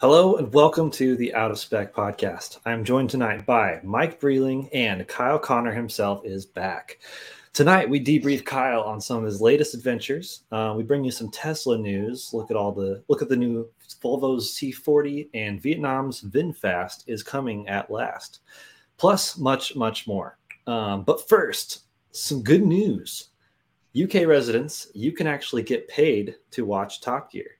Hello and welcome to the Out of Spec podcast. I'm joined tonight by Mike Breeling and Kyle Conner himself is back. Tonight we debrief Kyle on some of his latest adventures. Uh, we bring you some Tesla news. Look at all the look at the new Volvo's C40 and Vietnam's VinFast is coming at last. Plus much much more. Um, but first, some good news. UK residents, you can actually get paid to watch Top Gear.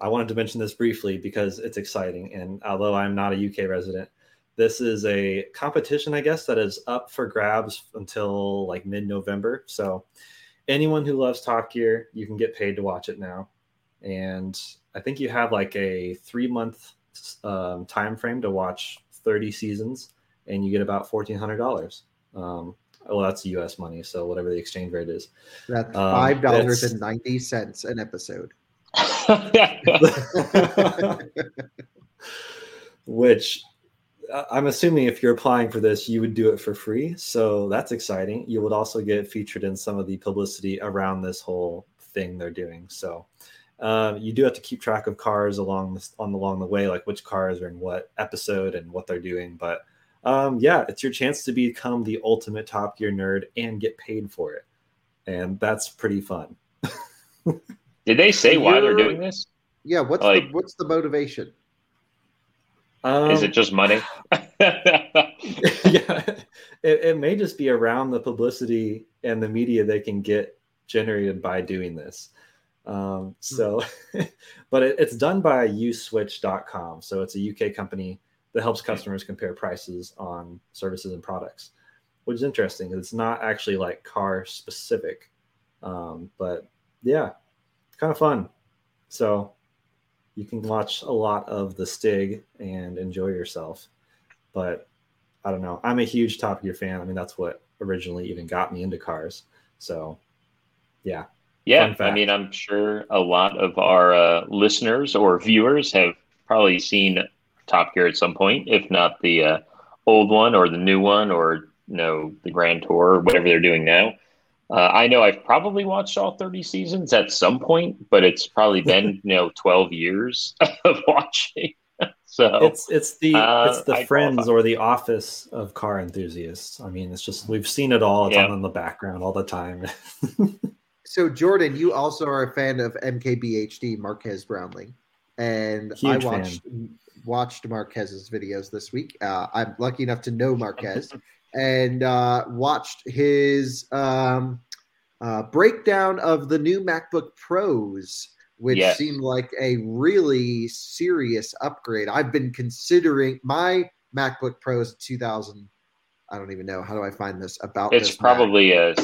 I wanted to mention this briefly because it's exciting. And although I'm not a UK resident, this is a competition, I guess, that is up for grabs until like mid November. So anyone who loves Top Gear, you can get paid to watch it now. And I think you have like a three month um, time frame to watch 30 seasons, and you get about $1,400. Um, well, that's US money. So whatever the exchange rate is. That's um, $5.90 um, an episode. Which uh, I'm assuming if you're applying for this, you would do it for free. So that's exciting. You would also get featured in some of the publicity around this whole thing they're doing. So um, you do have to keep track of cars along this, on along the way, like which cars are in what episode and what they're doing. But um, yeah, it's your chance to become the ultimate Top Gear nerd and get paid for it, and that's pretty fun. Did they say why they're doing this? Yeah, what's like, the what's the motivation? Um, is it just money? yeah, it, it, may just be around the publicity and the media they can get generated by doing this. Um, so, but it, it's done by uswitch.com. So it's a UK company that helps customers compare prices on services and products, which is interesting. It's not actually like car specific, um, but yeah, kind of fun. So you can watch a lot of the Stig and enjoy yourself. But I don't know. I'm a huge Top Gear fan. I mean, that's what originally even got me into cars. So yeah. Yeah. I mean, I'm sure a lot of our uh, listeners or viewers have probably seen Top Gear at some point, if not the uh, old one or the new one or you know the Grand Tour or whatever they're doing now. Uh, I know I've probably watched all 30 seasons at some point, but it's probably been you know 12 years of watching. so it's it's the uh, it's the I Friends qualify. or the Office of car enthusiasts. I mean, it's just we've seen it all. It's yeah. on in the background all the time. so Jordan, you also are a fan of MKBHD Marques Brownlee, and Huge I watched fan. watched Marques's videos this week. Uh, I'm lucky enough to know Marques and uh, watched his um, uh, breakdown of the new MacBook Pros, which yes. seemed like a really serious upgrade. I've been considering my MacBook Pros 2000 I don't even know. How do I find this about? It's this probably Mac? a.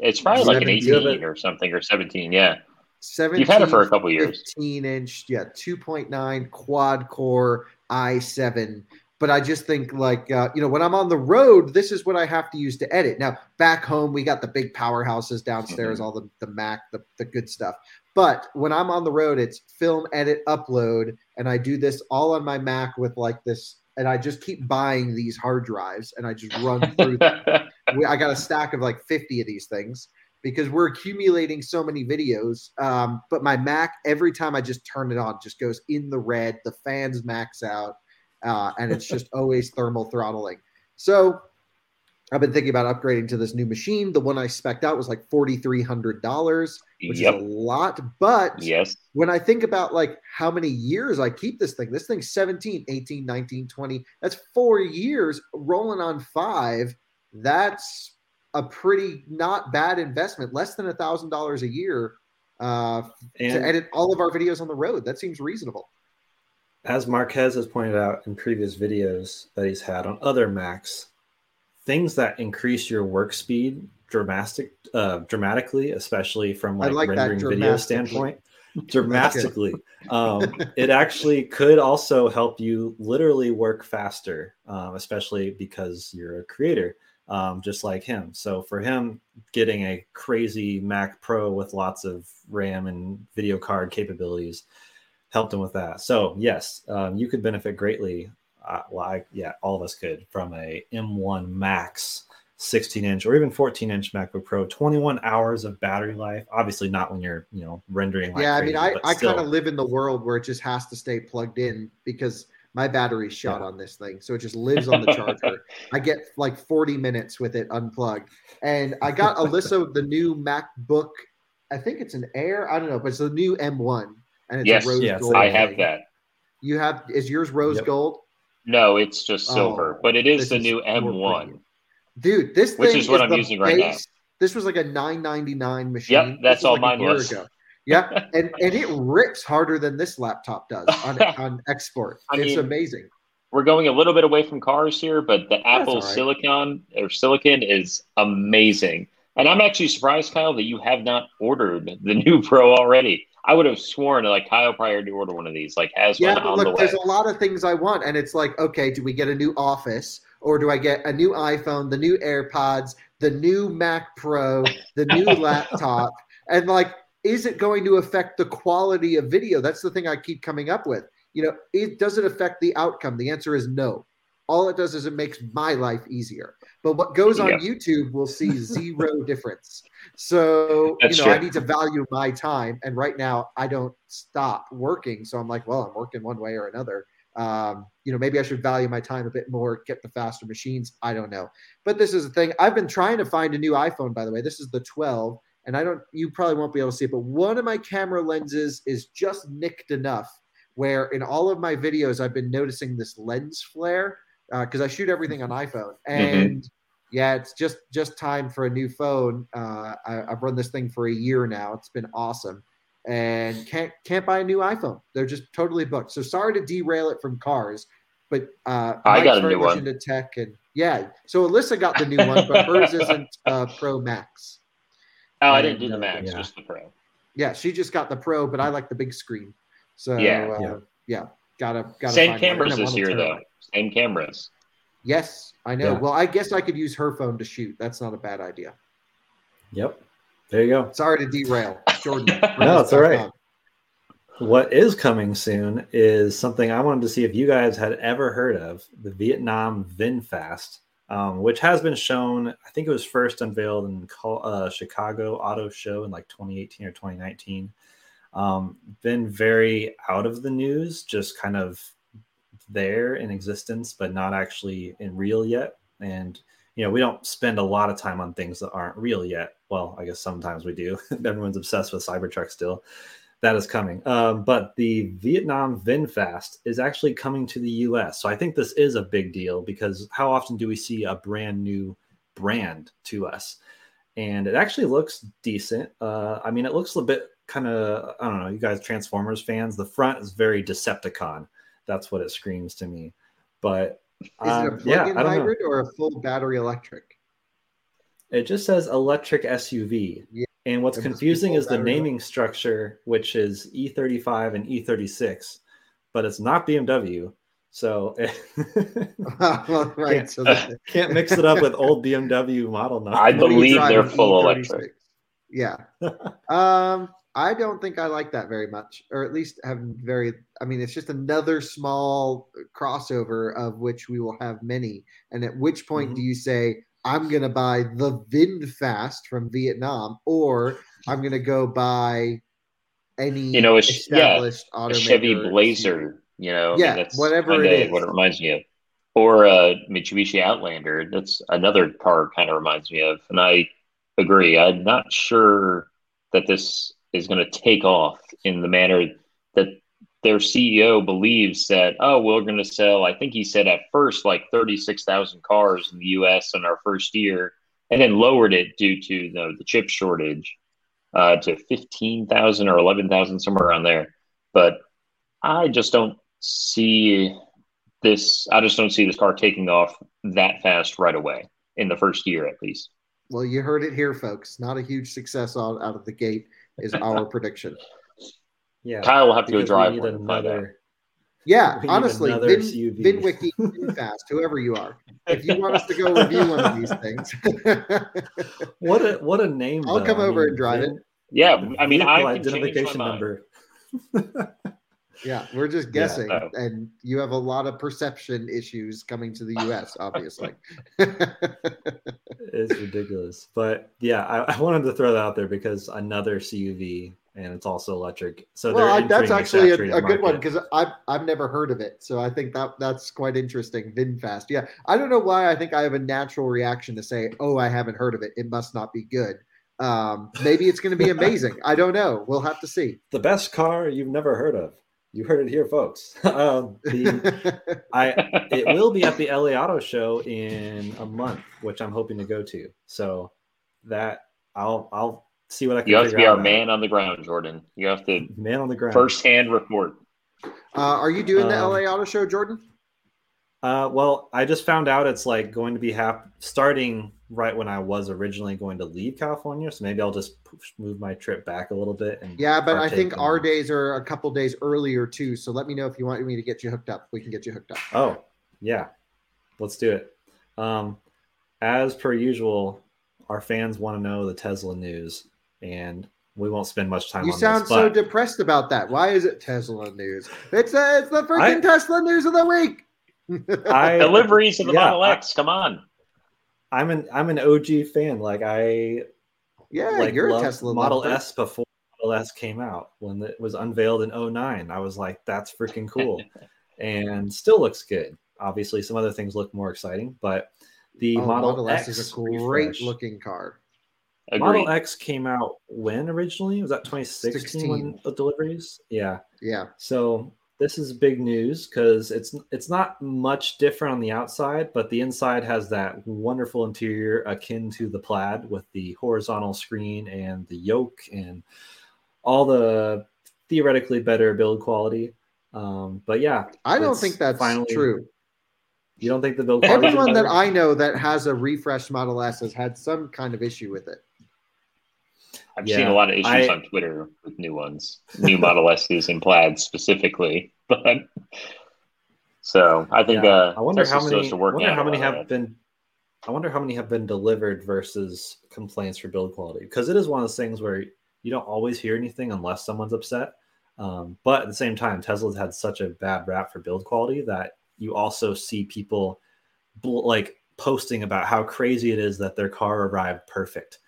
It's probably like an 18 or something or 17. Yeah. 17, You've had it for a couple years. 15 inch, yeah, 2.9 quad core i7 but I just think like uh, you know when I'm on the road, this is what I have to use to edit. Now back home, we got the big powerhouses downstairs, mm-hmm. all the the Mac, the the good stuff. But when I'm on the road, it's film, edit, upload, and I do this all on my Mac with like this, and I just keep buying these hard drives, and I just run through them. I got a stack of like 50 of these things because we're accumulating so many videos. Um, but my Mac, every time I just turn it on, just goes in the red. The fans max out uh, and it's just always thermal throttling. So I've been thinking about upgrading to this new machine. The one I specked out was like forty three hundred dollars, which yep. is a lot. But yes, when I think about like how many years I keep this thing, this thing's 17, 18, 19, 20. That's four years rolling on five. That's a pretty not bad investment, less than a thousand dollars a year uh, and, to edit all of our videos on the road. That seems reasonable as Marques has pointed out in previous videos that he's had on other Macs, things that increase your work speed dramatic, uh, dramatically, especially from like, like rendering video standpoint, dramatically. um, it actually could also help you literally work faster, um, especially because you're a creator, um, just like him. So for him, getting a crazy Mac Pro with lots of RAM and video card capabilities helped him with that. So yes, um, you could benefit greatly. Uh, well, I, yeah, all of us could from a M1 Max 16 inch or even 14 inch MacBook Pro, 21 hours of battery life. Obviously, not when you're you know rendering. Like yeah, crazy, I mean, I, I kind of live in the world where it just has to stay plugged in because my battery's shot yeah. on this thing, so it just lives on the charger. I get like 40 minutes with it unplugged, and I got Alyssa the new MacBook. I think it's an Air. I don't know, but it's the new M1 and it's yes, rose yes, gold. I have that. You have is yours rose yep. gold? No, it's just oh, silver, oh, but it is the new M1. Dude, this which is what is I'm using base. right now. This was like a 999 machine. Yep, that's all like mine was. Ago. Yeah, and and it rips harder than this laptop does on on export. I it's mean, amazing. We're going a little bit away from cars here, but the Apple right. Silicon or Silicon is amazing. And I'm actually surprised, Kyle, that you have not ordered the new Pro already. I would have sworn like Kyle prior to order one of these, like has yeah, one on look, the way. There's a lot of things I want, and it's like, okay, do we get a new Office, or do I get a new iPhone, the new AirPods, the new Mac Pro, the new laptop, and like, is it going to affect the quality of video? That's the thing I keep coming up with. You know, it does it affect the outcome? The answer is no. All it does is it makes my life easier. But what goes on YouTube will see zero difference. So, That's you know, true. I need to value my time. And right now, I don't stop working. So I'm like, well, I'm working one way or another. Um, you know, maybe I should value my time a bit more, get the faster machines. I don't know. But this is the thing. I've been trying to find a new iPhone, by the way. This is the 12. And I don't, you probably won't be able to see it, but one of my camera lenses is just nicked enough where in all of my videos, I've been noticing this lens flare because uh, I shoot everything on iPhone. Mm-hmm. And mm-hmm yeah, it's just just time for a new phone. Uh, I, have run this thing for a year now. It's been awesome, and can't can't buy a new iPhone. They're just totally booked. So sorry to derail it from cars, but uh, I got a new one. Into tech and yeah, so Alyssa got the new one, but hers isn't uh, Pro Max. Oh, and, I didn't do the uh, Max, yeah. just the Pro. Yeah, she just got the Pro, but I like the big screen. So yeah, uh, yeah. yeah, gotta gotta same cameras this year though. Same cameras. Yes, I know. Yeah. Well, I guess I could use her phone to shoot. That's not a bad idea. Yep. There you go. Sorry to derail, Jordan. no, it's all right. What is coming soon is something I wanted to see if you guys had ever heard of the Vietnam VinFast, um, which has been shown. I think it was first unveiled in uh, Chicago Auto Show in like 2018 or 2019. Um, been very out of the news, just kind of there in existence, but not actually in real yet. And you know, we don't spend a lot of time on things that aren't real yet. Well, I guess sometimes we do. Everyone's obsessed with Cybertruck still. That is coming. Um, but the Vietnam VinFast is actually coming to the US. So I think this is a big deal because how often do we see a brand new brand to us? And it actually looks decent. Uh, I mean, it looks a bit kind of, I don't know, you guys Transformers fans. The front is very Decepticon that's what it screams to me. But Is um, it a um, plug-in yeah, hybrid know. or a full battery electric? It just says electric SUV. Yeah. And what's confusing is the naming structure, which is E35 and E36, but it's not BMW. So well, right, can't, so that, can't mix it up with old BMW model numbers. I believe they're full E36. electric. Yeah. um, I don't think I like that very much, or at least have very. I mean, it's just another small crossover of which we will have many. And at which point mm-hmm. do you say, I'm going to buy the VinFast from Vietnam, or I'm going to go buy any you know, a, established yeah, a Chevy Blazer. You know, yeah, I mean, whatever it is. What it reminds me of, or a Mitsubishi Outlander. That's another car. Kind of reminds me of, and I agree. I'm not sure that this is going to take off in the manner that their CEO believes that, oh, we're going to sell, I think he said at first like 36,000 cars in the US in our first year, and then lowered it due to the, the chip shortage uh, to 15,000 or 11,000, somewhere around there. But I just don't see this, I just don't see this car taking off that fast right away in the first year at least. Well, you heard it here, folks. Not a huge success out, out of the gate is our prediction. Yeah, Kyle will have to go drive one. Another, yeah, honestly, Vin, VinWiki, VinFast, whoever you are, if you want us to go review one of these things, what a what a name! I'll though. come over mean, and drive Vin, it. Yeah, I mean, I identification number. yeah, we're just guessing, yeah, and you have a lot of perception issues coming to the U.S. Obviously, it's ridiculous. But yeah, I, I wanted to throw that out there because another CUV and it's also electric. So well, that's actually a, a good one because I've I've never heard of it. So I think that that's quite interesting. VinFast, yeah. I don't know why I think I have a natural reaction to say, "Oh, I haven't heard of it. It must not be good." Um, maybe it's going to be amazing. I don't know. We'll have to see. The best car you've never heard of. You heard it here, folks. um, the, I it will be at the LA Auto Show in a month, which I'm hoping to go to. So that I'll I'll see what I can. You have to be our man on the ground, Jordan. You have to man on the ground, first hand report. Uh, are you doing the um, LA Auto Show, Jordan? Uh, well, I just found out it's like going to be hap- starting right when I was originally going to leave California. So maybe I'll just push, move my trip back a little bit. And yeah, but I think our days are a couple days earlier too. So let me know if you want me to get you hooked up. We can get you hooked up. Oh, yeah, let's do it. Um, as per usual, our fans want to know the Tesla news and we won't spend much time. You sound this, so depressed about that. Why is it Tesla news? It's a, uh, it's the freaking Tesla news of the week. I, Deliveries of the yeah, Model X. Come on. I'm an I'm an OG fan. Like I, yeah, like, you're a Tesla Model lover. S before Model S came out when it was unveiled in 09. I was like, that's freaking cool, and still looks good. Obviously, some other things look more exciting, but the oh, Model, Model X, S is a great refresh, looking car. Agreed. Model X came out when originally? Was that 2016 16. when the deliveries? Yeah. Yeah. So this is big news because it's it's not much different on the outside, but the inside has that wonderful interior akin to the plaid with the horizontal screen and the yoke and all the theoretically better build quality. Um, but yeah, I don't think that's finally, true. You don't think the build quality? Everyone that I know that has a refreshed Model S has had some kind of issue with it. I've yeah, seen a lot of issues I, on Twitter with new ones, new Model S's and plaids specifically. But so I think yeah, uh, I wonder how many. I wonder how many have that. been. I wonder how many have been delivered versus complaints for build quality because it is one of those things where you don't always hear anything unless someone's upset. Um, but at the same time, Tesla's had such a bad rap for build quality that you also see people bl- like posting about how crazy it is that their car arrived perfect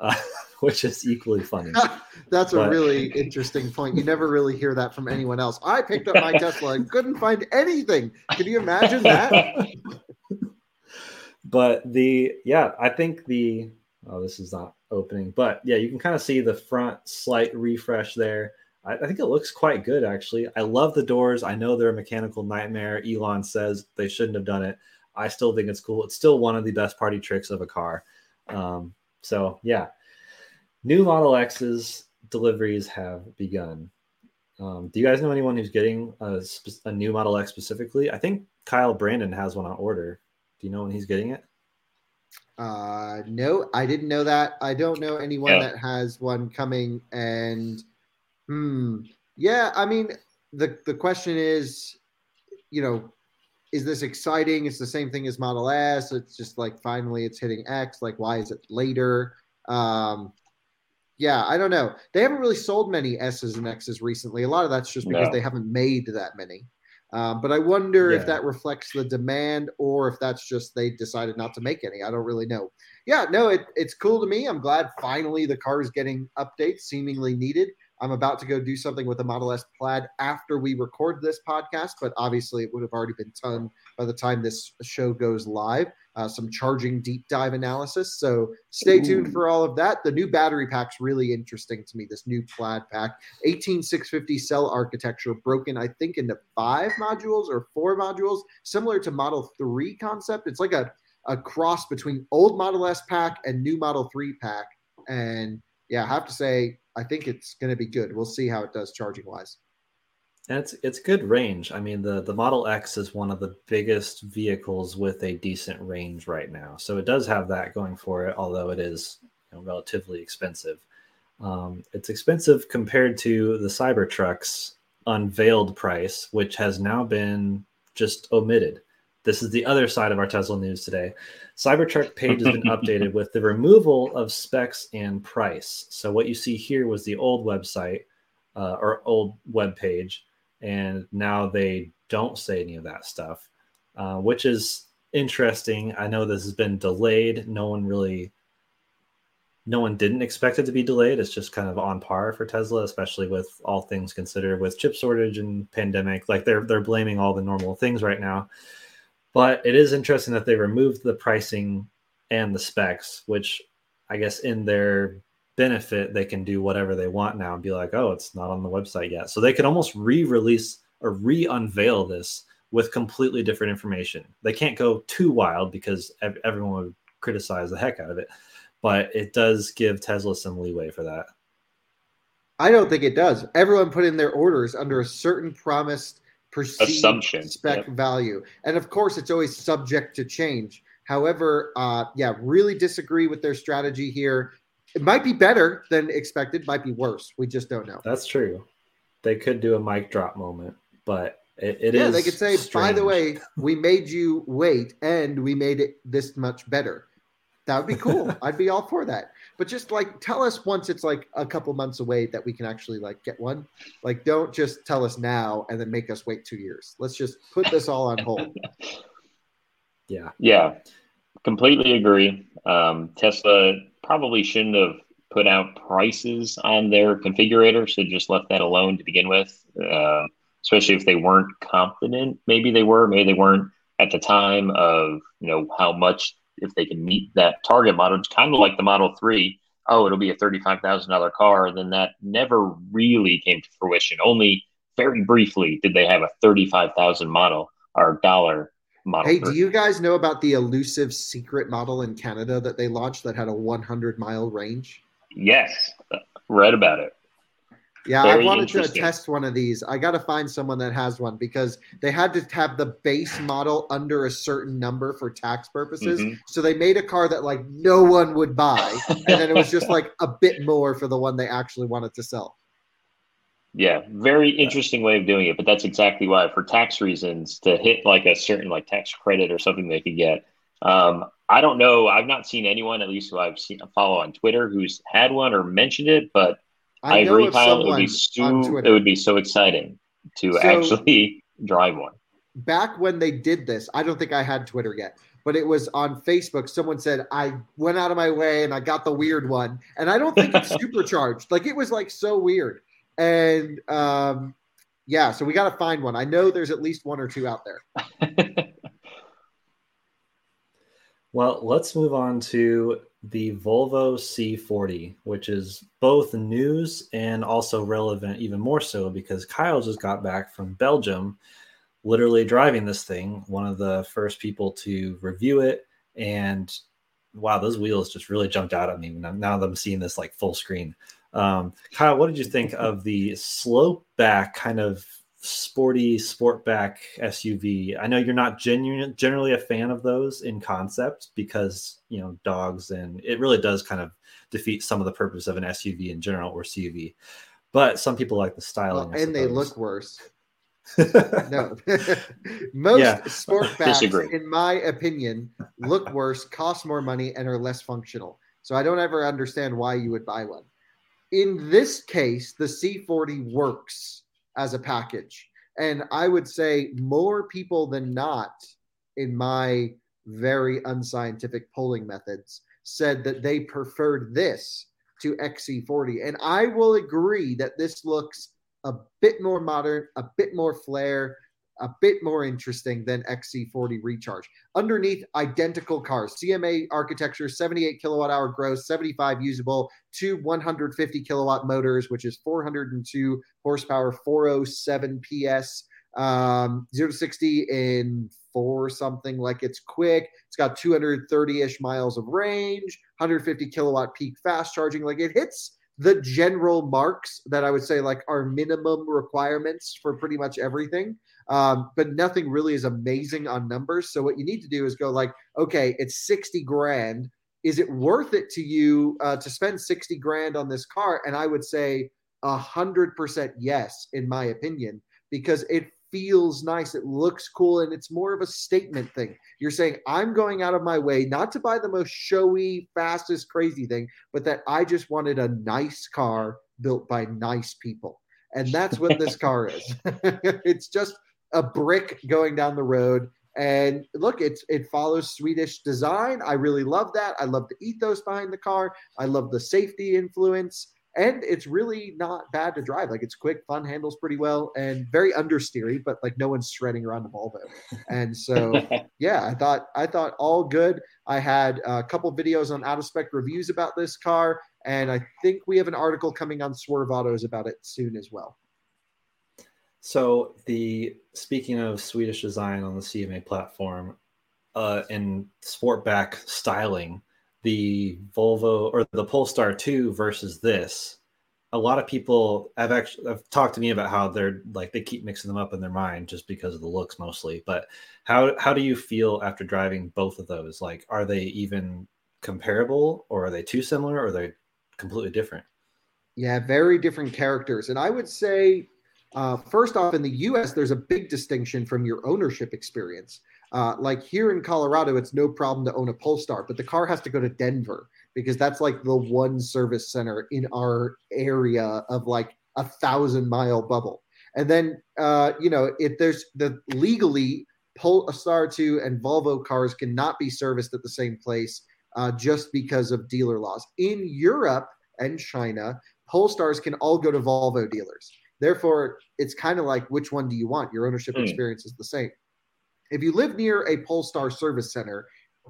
uh, which is equally funny. That's but, a really interesting point. You never really hear that from anyone else. I picked up my Tesla and couldn't find anything. Can you imagine that? but the yeah, I think the oh, this is not opening, but yeah, you can kind of see the front slight refresh there. I, I think it looks quite good actually. I love the doors. I know they're a mechanical nightmare. Elon says they shouldn't have done it. I still think it's cool. It's still one of the best party tricks of a car. Um, so yeah, new Model X's deliveries have begun, Um, do you guys know anyone who's getting a, a, new Model X specifically? I think Kyle Brandon has one on order. Do you know when he's getting it? Uh, no, I didn't know that. I don't know anyone yeah. that has one coming. And hmm, yeah, I mean, the the question is, you know, is this exciting? It's the same thing as Model S. It's just like finally it's hitting X. Like, why is it later? Um, yeah, I don't know. They haven't really sold many S's and X's recently. A lot of that's just because no. they haven't made that many. Um, but I wonder yeah. if that reflects the demand or if that's just they decided not to make any. I don't really know. Yeah, no, it, it's cool to me. I'm glad finally the car is getting updates, seemingly needed. I'm about to go do something with the Model S Plaid after we record this podcast, but obviously it would have already been done by the time this show goes live. Uh, some charging deep dive analysis. So stay tuned for all of that. The new battery pack's really interesting to me. This new Plaid pack, 18650 cell architecture, broken I think into five modules or four modules, similar to Model 3 concept. It's like a a cross between old Model S pack and new Model 3 pack. And yeah, I have to say, I think it's going to be good. We'll see how it does charging wise. And it's it's good range. I mean, the the Model X is one of the biggest vehicles with a decent range right now, so it does have that going for it. Although it is you know, relatively expensive, um, it's expensive compared to the Cybertruck's unveiled price, which has now been just omitted. This is the other side of our Tesla news today. Cybertruck page has been updated with the removal of specs and price. So what you see here was the old website uh, or old web page and now they don't say any of that stuff, uh, which is interesting. I know this has been delayed. No one really, no one didn't expect it to be delayed. It's just kind of on par for Tesla, especially with all things considered, with chip shortage and pandemic. Like they're they're blaming all the normal things right now. But it is interesting that they removed the pricing and the specs, which I guess in their benefit, they can do whatever they want now and be like, oh, it's not on the website yet. So they could almost re release or re unveil this with completely different information. They can't go too wild because everyone would criticize the heck out of it, but it does give Tesla some leeway for that. I don't think it does. Everyone put in their orders under a certain promised perceived assumption spec yep. value, and of course, it's always subject to change. However, uh, yeah, really disagree with their strategy here. It might be better than expected, might be worse. We just don't know. That's true. They could do a mic drop moment, but it, it yeah, is they could say, strange. by the way, we made you wait and we made it this much better. That would be cool. I'd be all for that. But just like tell us once it's like a couple months away that we can actually like get one. Like don't just tell us now and then make us wait two years. Let's just put this all on hold. yeah. Yeah. Completely agree. Um, Tesla probably shouldn't have put out prices on their configurator. Should just left that alone to begin with, uh, especially if they weren't confident. Maybe they were, maybe they weren't at the time of you know how much if they can meet that target model. It's kind of like the Model Three. Oh, it'll be a thirty-five thousand dollar car. Then that never really came to fruition. Only very briefly did they have a thirty-five thousand model or dollar model. Hey, do you guys know about the elusive secret model in Canada that they launched that had a 100 mile range? Yes, read about it. Yeah, Very I wanted to test one of these. I got to find someone that has one because they had to have the base model under a certain number for tax purposes. Mm-hmm. So they made a car that like no one would buy, and then it was just like a bit more for the one they actually wanted to sell. Yeah, very interesting way of doing it, but that's exactly why, for tax reasons, to hit like a certain like tax credit or something they could get. Um, I don't know. I've not seen anyone, at least who I've seen follow on Twitter, who's had one or mentioned it. But I, I agree, Kyle. It would be so it would be so exciting to so, actually drive one. Back when they did this, I don't think I had Twitter yet, but it was on Facebook. Someone said I went out of my way and I got the weird one, and I don't think it's supercharged. Like it was like so weird. And um, yeah, so we got to find one. I know there's at least one or two out there. well, let's move on to the Volvo C40, which is both news and also relevant, even more so because Kyle just got back from Belgium, literally driving this thing, one of the first people to review it. And wow, those wheels just really jumped out at me now that I'm seeing this like full screen. Um, Kyle, what did you think of the slope back kind of sporty sportback SUV? I know you're not genuine, generally a fan of those in concept because you know dogs, and it really does kind of defeat some of the purpose of an SUV in general or CUV. But some people like the styling, well, and they look worse. no, most yeah. sportbacks, in my opinion, look worse, cost more money, and are less functional. So I don't ever understand why you would buy one. In this case, the C40 works as a package. And I would say more people than not, in my very unscientific polling methods, said that they preferred this to XC40. And I will agree that this looks a bit more modern, a bit more flair, a bit more interesting than XC40 Recharge. Underneath, identical cars, CMA architecture, 78 kilowatt hour gross, 75 usable, two 150 kilowatt motors, which is 402 horsepower, 407 PS, um, 0 to 60 in four something like it's quick. It's got 230 ish miles of range, 150 kilowatt peak fast charging. Like it hits the general marks that I would say like are minimum requirements for pretty much everything. Um, but nothing really is amazing on numbers. So what you need to do is go like, okay, it's 60 grand. Is it worth it to you uh, to spend 60 grand on this car? And I would say a hundred percent yes, in my opinion, because it feels nice. It looks cool. And it's more of a statement thing. You're saying, I'm going out of my way not to buy the most showy, fastest, crazy thing, but that I just wanted a nice car built by nice people. And that's what this car is. it's just a brick going down the road. And look, it's it follows Swedish design. I really love that. I love the ethos behind the car. I love the safety influence and it's really not bad to drive. Like it's quick, fun, handles pretty well, and very understeery, but like no one's shredding around the Volvo. And so, yeah, I thought I thought all good. I had a couple videos on out of spec reviews about this car, and I think we have an article coming on Swerve Autos about it soon as well. So the speaking of Swedish design on the CMA platform, uh, and sportback styling the Volvo or the Polestar 2 versus this, a lot of people have actually have talked to me about how they're like they keep mixing them up in their mind just because of the looks mostly. But how how do you feel after driving both of those? Like, are they even comparable, or are they too similar, or are they completely different? Yeah, very different characters, and I would say. Uh, first off, in the U.S., there's a big distinction from your ownership experience. Uh, like here in Colorado, it's no problem to own a Polestar, but the car has to go to Denver because that's like the one service center in our area of like a thousand mile bubble. And then, uh, you know, if there's the legally Polestar 2 and Volvo cars cannot be serviced at the same place uh, just because of dealer laws. In Europe and China, Polestars can all go to Volvo dealers. Therefore, it's kind of like which one do you want? Your ownership mm. experience is the same. If you live near a Polestar service center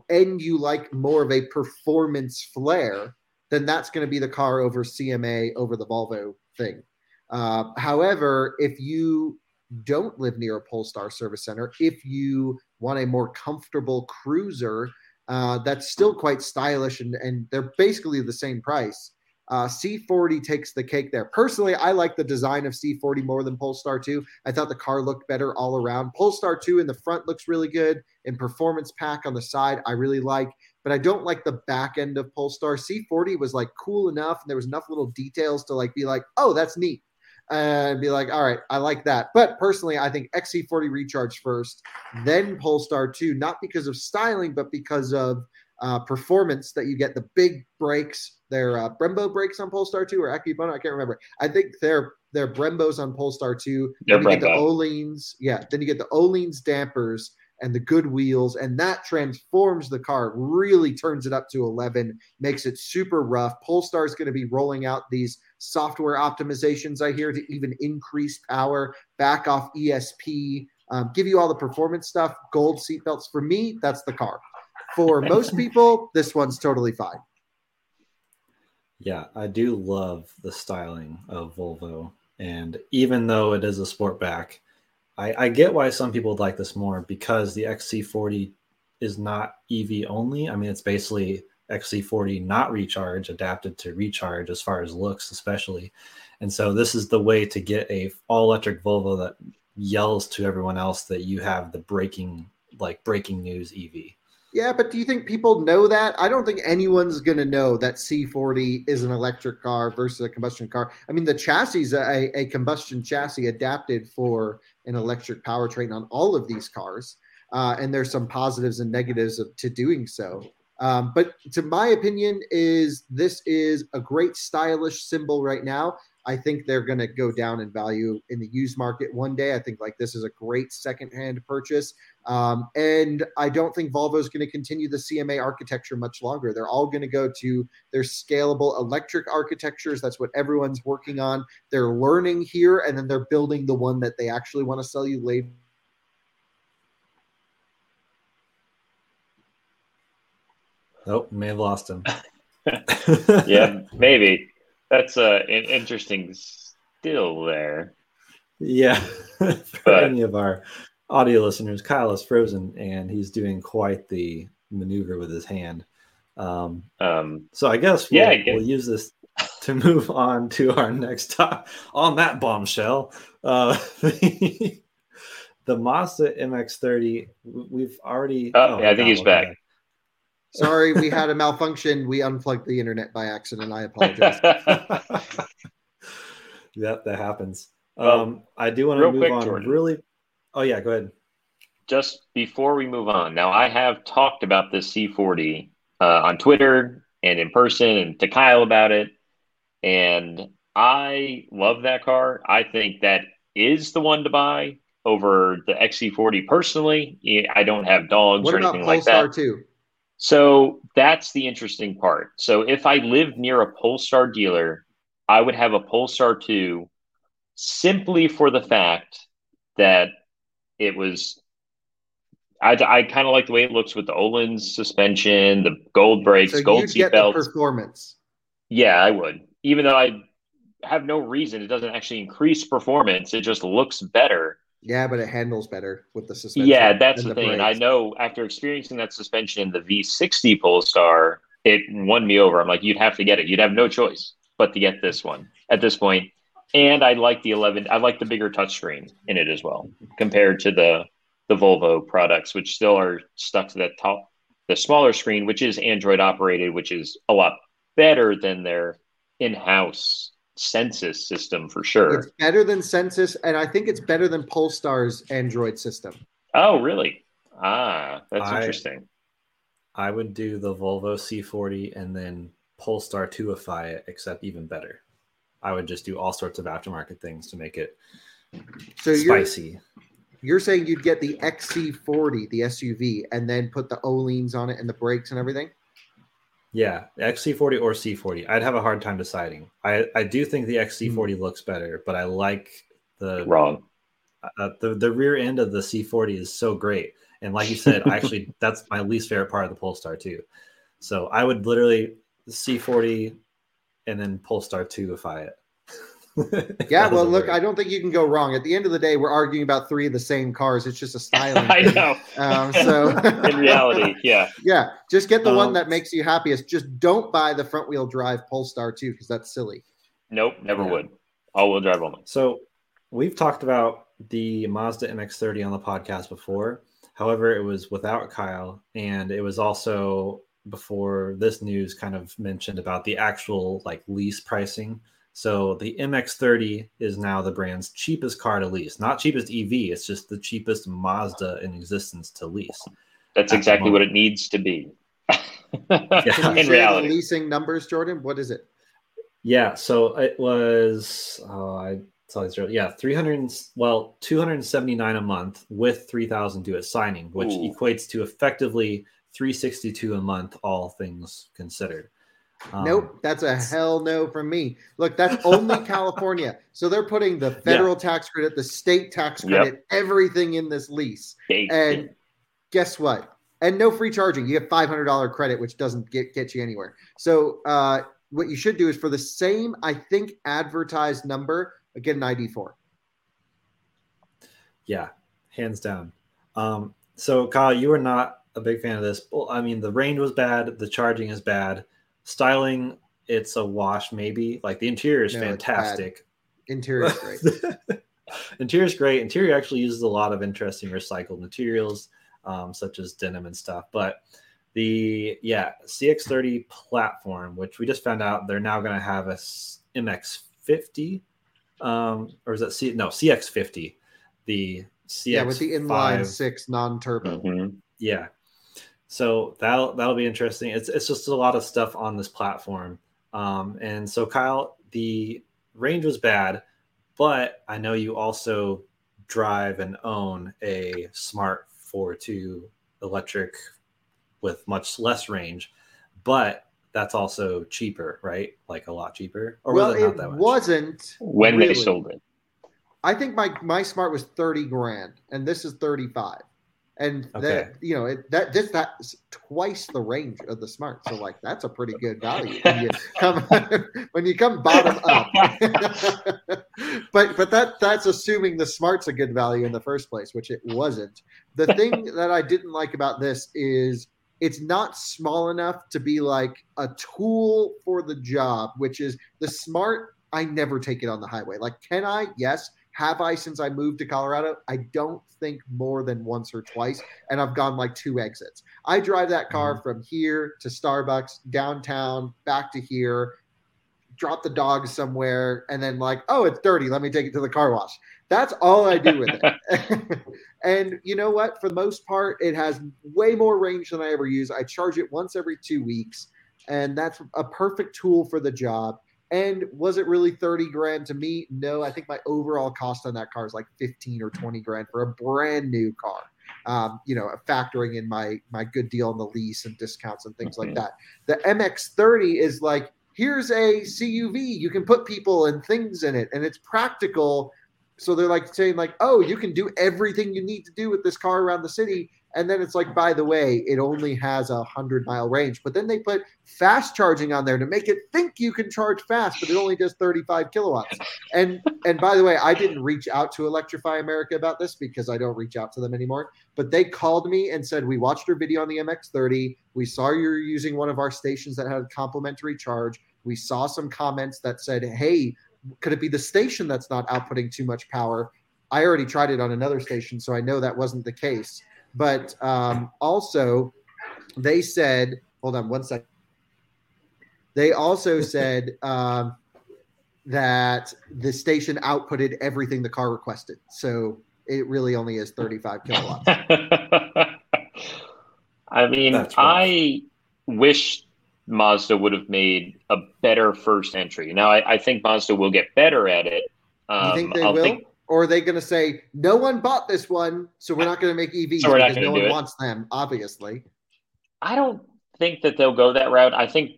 and you like more of a performance flair, then that's going to be the car over CMA over the Volvo thing. Uh, however, if you don't live near a Polestar service center, if you want a more comfortable cruiser uh, that's still quite stylish and, and they're basically the same price, uh, C40 takes the cake there. Personally, I like the design of C40 more than Polestar 2. I thought the car looked better all around. Polestar 2 in the front looks really good, and performance pack on the side I really like, but I don't like the back end of Polestar. C40 was like cool enough, and there was enough little details to like be like, oh, that's neat, and be like, all right, I like that. But personally, I think XC40 Recharge first, then Polestar 2, not because of styling, but because of uh, performance that you get the big brakes. They're uh, Brembo brakes on Polestar 2 or Akebono. I can't remember. I think they're they're Brembos on Polestar 2. Then you get the Öhlins. Yeah. Then you get the Öhlins dampers and the good wheels, and that transforms the car, really turns it up to 11, makes it super rough. Polestar is going to be rolling out these software optimizations, I hear, to even increase power, back off ESP, um, give you all the performance stuff, gold seatbelts. For me, that's the car for most people, this one's totally fine. Yeah, I do love the styling of Volvo. And even though it is a sportback, I, I get why some people would like this more because the XC40 is not EV only. I mean, it's basically XC40 not recharge, adapted to recharge as far as looks, especially. And so this is the way to get a all electric Volvo that yells to everyone else that you have the breaking like breaking news EV. Yeah, but do you think people know that? I don't think anyone's going to know that C40 is an electric car versus a combustion car. I mean, the chassis is a, a combustion chassis adapted for an electric powertrain on all of these cars. Uh, and there's some positives and negatives of, to doing so. Um, but to my opinion, is this is a great stylish symbol right now. I think they're going to go down in value in the used market one day. I think like this is a great secondhand purchase. Um, and I don't think Volvo is going to continue the CMA architecture much longer. They're all going to go to their scalable electric architectures. That's what everyone's working on. They're learning here and then they're building the one that they actually want to sell you later. Nope, may have lost him. yeah, maybe that's uh, an interesting still there. Yeah, for but, any of our audio listeners, Kyle is frozen and he's doing quite the maneuver with his hand. Um, um, so I guess we'll, yeah, I guess. we'll use this to move on to our next top on that bombshell. Uh, the, the Mazda MX-30. We've already. Oh, oh yeah, I think he's back. Sorry, we had a malfunction. We unplugged the internet by accident. I apologize. yep, that happens. Um, I do want to move quick, on Jordan. really. Oh yeah, go ahead. Just before we move on, now I have talked about this C40 uh, on Twitter and in person, and to Kyle about it, and I love that car. I think that is the one to buy over the XC40 personally. I don't have dogs what or anything Polestar like that. What about Polestar 2? So that's the interesting part. So if I lived near a Polestar dealer, I would have a Polestar 2 simply for the fact that it was. I, I kind of like the way it looks with the Öhlins suspension, the gold brakes, so gold seat belts. Performance. Yeah, I would. Even though I have no reason, it doesn't actually increase performance. It just looks better. Yeah, but it handles better with the suspension. Yeah, that's the, the thing. And I know after experiencing that suspension in the V60 Polestar, it won me over. I'm like, you'd have to get it. You'd have no choice but to get this one at this point. And I like the 11. I like the bigger touchscreen in it as well compared to the the Volvo products, which still are stuck to that top, the smaller screen, which is Android operated, which is a lot better than their in-house Sensus system for sure. It's better than Sensus, and I think it's better than Polestar's Android system. Oh, really? Ah, that's I, interesting. I would do the Volvo C40 and then Polestar 2ify it, except even better. I would just do all sorts of aftermarket things to make it so spicy. You're, you're saying you'd get the XC40, the SUV, and then put the Öhlins on it and the brakes and everything? Yeah, XC40 or C40. I'd have a hard time deciding. I, I do think the XC40 mm. looks better, but I like the wrong. Uh, the the rear end of the C40 is so great, and like you said, actually that's my least favorite part of the Polestar too. So I would literally C40 and then Polestar 2ify it. yeah, well, look, I don't think you can go wrong. At the end of the day, we're arguing about three of the same cars. It's just a styling. I know. Um, so, in reality, yeah, yeah, just get the um, one that makes you happiest. Just don't buy the front wheel drive Polestar 2 because that's silly. Nope, never yeah. would. All wheel drive only. So, we've talked about the Mazda MX-30 on the podcast before. However, it was without Kyle, and it was also before this news kind of mentioned about the actual like lease pricing so the MX30 is now the brand's cheapest car to lease. Not cheapest EV, it's just the cheapest Mazda in existence to lease. That's exactly what it needs to be. yeah. in reality. leasing numbers, Jordan, what is it? Yeah, so it was oh, I tell you yeah, 300 well, 279 a month with 3000 due at signing, which Ooh. equates to effectively 362 a month all things considered. Um, nope, that's a hell no from me. Look, that's only California. So they're putting the federal yeah. tax credit, the state tax credit, yep. everything in this lease. State. And guess what? And no free charging. You have $500 credit, which doesn't get, get you anywhere. So uh, what you should do is for the same, I think, advertised number, get an ID4. Yeah, hands down. Um, so Kyle, you are not a big fan of this. Well, I mean, the range was bad, the charging is bad, styling it's a wash maybe. Like the interior is no, fantastic. Interior is great. interior is great. Interior actually uses a lot of interesting recycled materials, um, such as denim and stuff. But the yeah CX30 platform, which we just found out they're now going to have a MX50, um, or is that C? No, CX50. The CX yeah with the inline six non-turbo. Mm-hmm. Yeah, so that'll that'll be interesting. It's it's just a lot of stuff on this platform. Um, and so Kyle, the range was bad, but I know you also drive and own a smart fortwo electric with much less range, but that's also cheaper, right? Like a lot cheaper. Or well, was it, it not wasn't when really. they sold it. I think my my smart was 30 grand and this is 35 and okay. that you know it, that this that's twice the range of the smart. So like that's a pretty good value when you come when you come bottom up. But but that that's assuming the smart's a good value in the first place which it wasn't. The thing that i didn't like about this is it's not small enough to be like a tool for the job which is the smart i never take it on the highway. Like can i? Yes have I since I moved to Colorado? I don't think more than once or twice. And I've gone like two exits. I drive that car mm-hmm. from here to Starbucks, downtown, back to here, drop the dog somewhere, and then like, oh, it's dirty. Let me take it to the car wash. That's all I do with it. and you know what? For the most part, it has way more range than I ever use. I charge it once every two weeks, and that's a perfect tool for the job. And was it really 30 grand to me? No, I think my overall cost on that car is like 15 or 20 grand for a brand new car. Um, you know, factoring in my my good deal on the lease and discounts and things like that. The MX30 is like, here's a CUV. You can put people and things in it, and it's practical. So they're like saying, like, oh, you can do everything you need to do with this car around the city and then it's like, by the way, it only has a hundred mile range. But then they put fast charging on there to make it think you can charge fast, but it only does 35 kilowatts. And and by the way, I didn't reach out to Electrify America about this because I don't reach out to them anymore. But they called me and said, We watched your video on the MX30. We saw you're using one of our stations that had a complimentary charge. We saw some comments that said, Hey, could it be the station that's not outputting too much power? I already tried it on another station, so I know that wasn't the case. But um, also, they said, hold on one second. They also said um, that the station outputted everything the car requested. So it really only is 35 kilowatts. I mean, I wish Mazda would have made a better first entry. Now, I, I think Mazda will get better at it. Um, you think um, they I'll will? Think, or are they going to say no one bought this one, so we're not going to make EVs so because no one it. wants them? Obviously, I don't think that they'll go that route. I think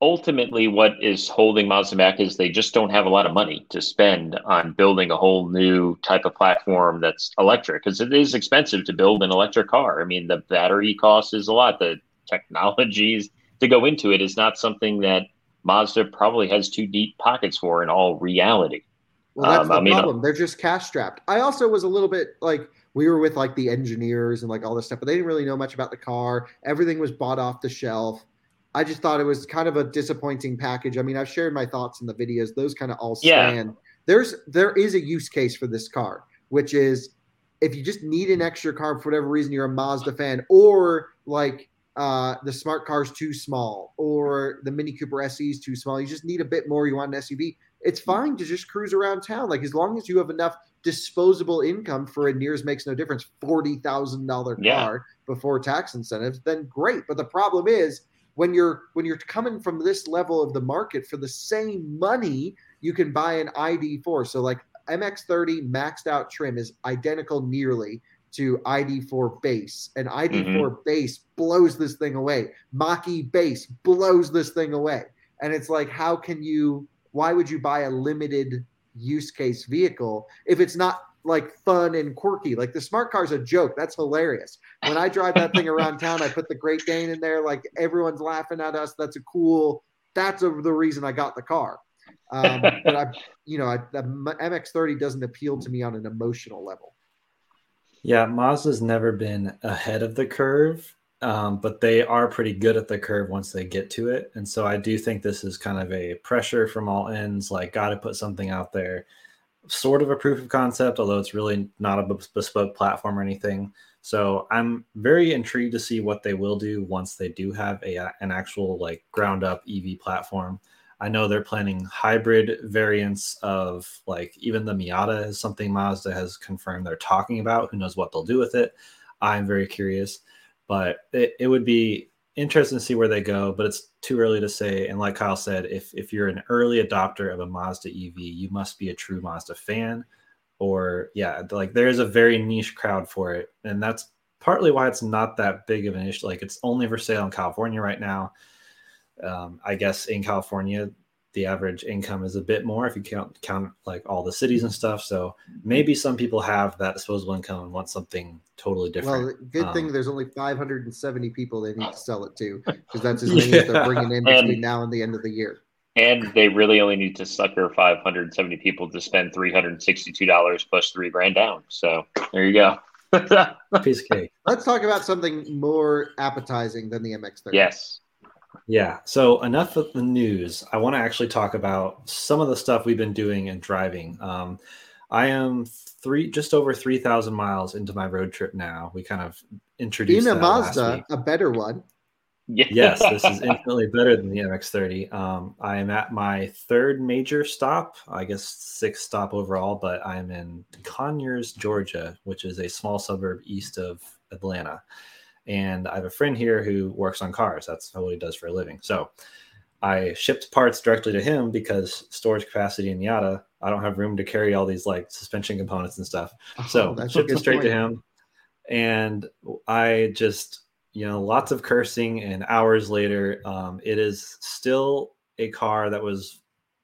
ultimately what is holding Mazda back is they just don't have a lot of money to spend on building a whole new type of platform that's electric because it is expensive to build an electric car. I mean, the battery cost is a lot. The technologies to go into it is not something that Mazda probably has too deep pockets for in all reality. Well, that's um, the I mean, problem. They're just cash strapped. I also was a little bit like we were with like the engineers and like all this stuff, but they didn't really know much about the car. Everything was bought off the shelf. I just thought it was kind of a disappointing package. I mean, I've shared my thoughts in the videos. Those kind of all stand. Yeah. There's there is a use case for this car, which is if you just need an extra car for whatever reason, you're a Mazda fan, or like uh, the smart car's too small, or the Mini Cooper SE is too small. You just need a bit more. You want an SUV it's fine to just cruise around town. Like as long as you have enough disposable income for a nears makes no difference forty thousand dollar car yeah. before tax incentives, then great. But the problem is when you're when you're coming from this level of the market for the same money, you can buy an ID4. So like MX30 maxed out trim is identical nearly to ID4 base, and ID4 mm-hmm. base blows this thing away. Mach-E base blows this thing away, and it's like how can you why would you buy a limited use case vehicle if it's not like fun and quirky? Like the smart car's a joke. That's hilarious. When I drive that thing around town, I put the Great Dane in there. Like everyone's laughing at us. That's a cool. That's a, the reason I got the car. Um, but I, you know, I, the MX30 doesn't appeal to me on an emotional level. Yeah, Mazda's never been ahead of the curve, um, but they are pretty good at the curve once they get to it. And so I do think this is kind of a pressure from all ends, like, got to put something out there, sort of a proof of concept, although it's really not a bespoke platform or anything. So I'm very intrigued to see what they will do once they do have a an actual like ground up EV platform. I know they're planning hybrid variants of like even the Miata is something Mazda has confirmed they're talking about. Who knows what they'll do with it? I'm very curious, but it, it would be interesting to see where they go. But it's too early to say. And like Kyle said, if if you're an early adopter of a Mazda EV, you must be a true Mazda fan or yeah, like there's a very niche crowd for it, and that's partly why it's not that big of an issue. Like it's only for sale in California right now. Um, I guess in California, the average income is a bit more if you count count like all the cities and stuff. So maybe some people have that disposable income and want something totally different. Well, good um, thing there's only 570 people they need to sell it to because that's as many yeah. as they're bringing in between and, now and the end of the year and they really only need to sucker 570 people to spend $362 plus three grand down. So there you go. Piece of cake. Let's talk about something more appetizing than the MX-30. Yes. Yeah. So enough of the news. I want to actually talk about some of the stuff we've been doing and driving. Um, I am three, just over three thousand miles into my road trip now. We kind of introduced in a Mazda, a better one. Yeah. yes, this is infinitely better than the MX30. Um, I am at my third major stop, I guess sixth stop overall, but I'm in Conyers, Georgia, which is a small suburb east of Atlanta. And I have a friend here who works on cars. That's what he does for a living. So I shipped parts directly to him because storage capacity in Yada, I don't have room to carry all these like suspension components and stuff. Oh, so shipped it straight point. to him. And I just you know, lots of cursing, and hours later, um, it is still a car that was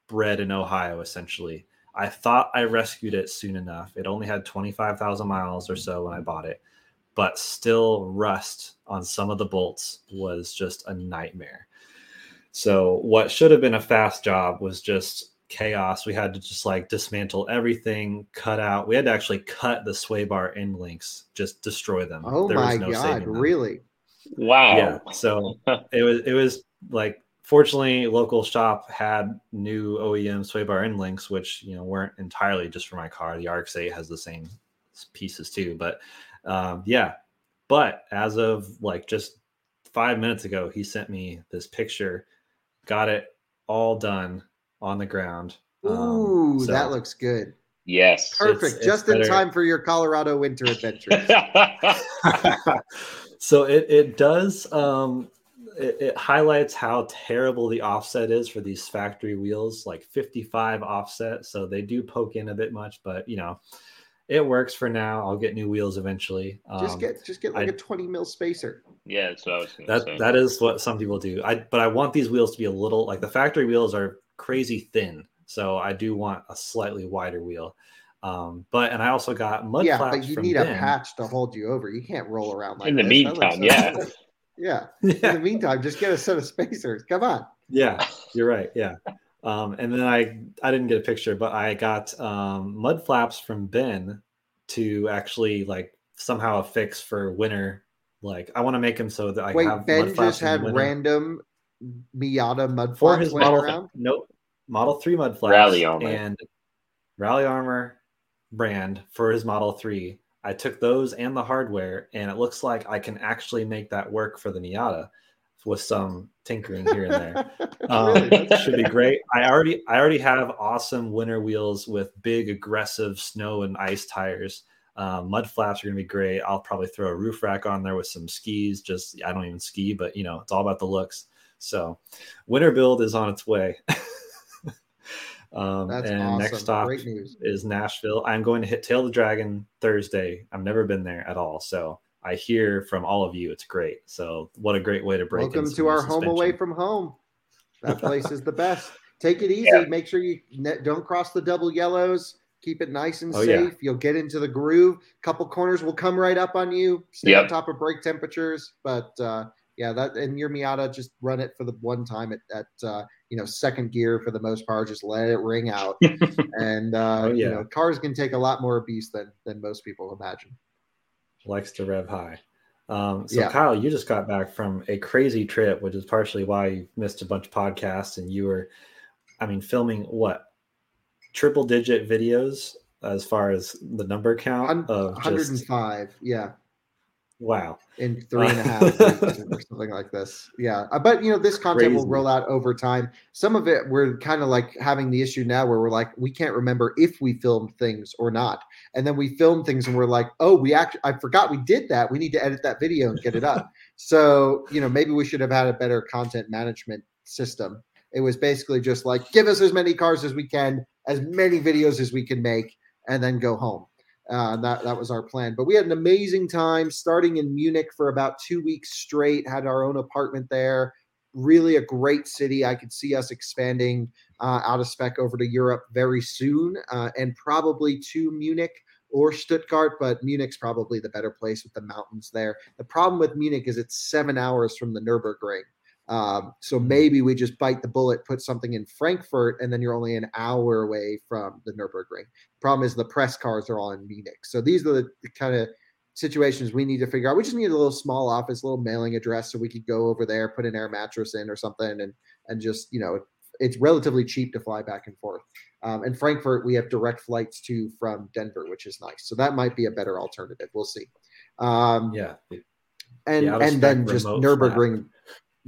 bred in Ohio, essentially. I thought I rescued it soon enough. It only had 25,000 miles or so when I bought it, but still, rust on some of the bolts was just a nightmare. So, what should have been a fast job was just chaos. We had to just like dismantle everything, cut out. We had to actually cut the sway bar end links, just destroy them. Oh there my no god, really? Wow. Yeah. So it was it was like fortunately local shop had new OEM sway bar end links, which you know weren't entirely just for my car. The RX8 has the same pieces too, but um, yeah. But as of like just five minutes ago, he sent me this picture. Got it all done on the ground. Um, Ooh, um, so that looks good. Yes. Perfect. It's, Just in time for your Colorado winter adventures. so it, it does um, it, it, highlights how terrible the offset is for these factory wheels like 55 offset so they do poke in a bit much but you know it works for now i'll get new wheels eventually um, just get just get like I, a 20 mil spacer yeah that's what i was that say. that is what some people do i but i want these wheels to be a little like the factory wheels are crazy thin so i do want a slightly wider wheel um, but and I also got mud yeah, flaps. but you need ben. a patch to hold you over. You can't roll around like in the this. meantime. Yeah. yeah. yeah. In the meantime, just get a set of spacers. Come on. Yeah, you're right. Yeah. Um, and then I I didn't get a picture, but I got um, mud flaps from Ben to actually like somehow a fix for winter. Like I want to make them so that I Wait, have Ben just had random Miata mud flaps for his model. Around? Nope, Model Three mud flaps. Rally armor and Rally armor brand for his Model 3. I took those and the hardware, and it looks like I can actually make that work for the Miata with some tinkering here and there. Um, really? should be great. I already I already have awesome winter wheels with big aggressive snow and ice tires. Um, mud flaps are gonna be great. I'll probably throw a roof rack on there with some skis. Just I don't even ski, but you know it's all about the looks. So winter build is on its way. Um, That's and awesome. next stop is Nashville. I'm going to hit Tail the Dragon Thursday. I've never been there at all, so I hear from all of you it's great. So what a great way to break. Welcome to our home away from home. That place is the best. Take it easy. Yeah. Make sure you don't cross the double yellows. Keep it nice and oh, safe. Yeah. You'll get into the groove. A couple corners will come right up on you. Stay yep. on top of brake temperatures, but uh, yeah, that and your Miata, just run it for the one time at, at uh, you know second gear for the most part. Just let it ring out, and uh, oh, yeah. you know cars can take a lot more abuse than than most people imagine. Likes to rev high. Um, so yeah. Kyle, you just got back from a crazy trip, which is partially why you missed a bunch of podcasts and you were, I mean, filming what triple digit videos as far as the number count of 105. Just, yeah. Wow. In three and a half or something like this. Yeah. But, you know, this content Crazy. will roll out over time. Some of it, we're kind of like having the issue now where we're like, we can't remember if we filmed things or not. And then we film things and we're like, oh, we actually, I forgot we did that. We need to edit that video and get it up. so, you know, maybe we should have had a better content management system. It was basically just like, give us as many cars as we can, as many videos as we can make, and then go home. Uh, that that was our plan. But we had an amazing time starting in Munich for about two weeks straight. Had our own apartment there. Really a great city. I could see us expanding uh, out of spec over to Europe very soon, uh, and probably to Munich or Stuttgart. But Munich's probably the better place with the mountains there. The problem with Munich is it's seven hours from the Nurburgring. Um, so maybe we just bite the bullet, put something in Frankfurt, and then you're only an hour away from the Nurburgring. Problem is the press cars are all in Munich. So these are the, the kind of situations we need to figure out. We just need a little small office, a little mailing address, so we could go over there, put an air mattress in or something, and and just you know it's relatively cheap to fly back and forth. Um, and Frankfurt, we have direct flights to from Denver, which is nice. So that might be a better alternative. We'll see. Um, yeah. And and then just Nurburgring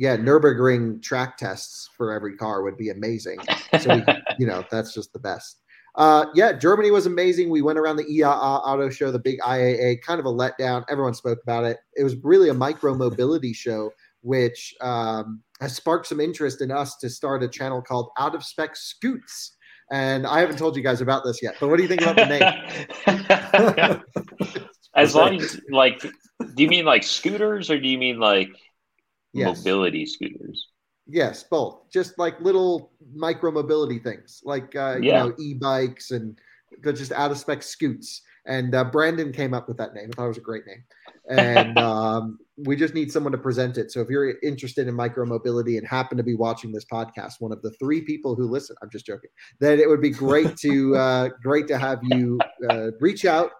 yeah, Nurburgring track tests for every car would be amazing. So we, you know, that's just the best. Uh, yeah, Germany was amazing. We went around the IAA auto show, the big IAA, kind of a letdown. Everyone spoke about it. It was really a micro mobility show, which um, has sparked some interest in us to start a channel called Out of Spec Scoots. And I haven't told you guys about this yet, but what do you think about the name? as long as, like, do you mean like scooters or do you mean like yes. mobility scooters. Yes, both. Just like little micro mobility things, like uh, yeah. you know, e-bikes and just out of spec scoots. And uh, Brandon came up with that name. I thought it was a great name. And um, we just need someone to present it. So if you're interested in micro mobility and happen to be watching this podcast, one of the three people who listen, I'm just joking, then it would be great to uh, great to have you uh, reach out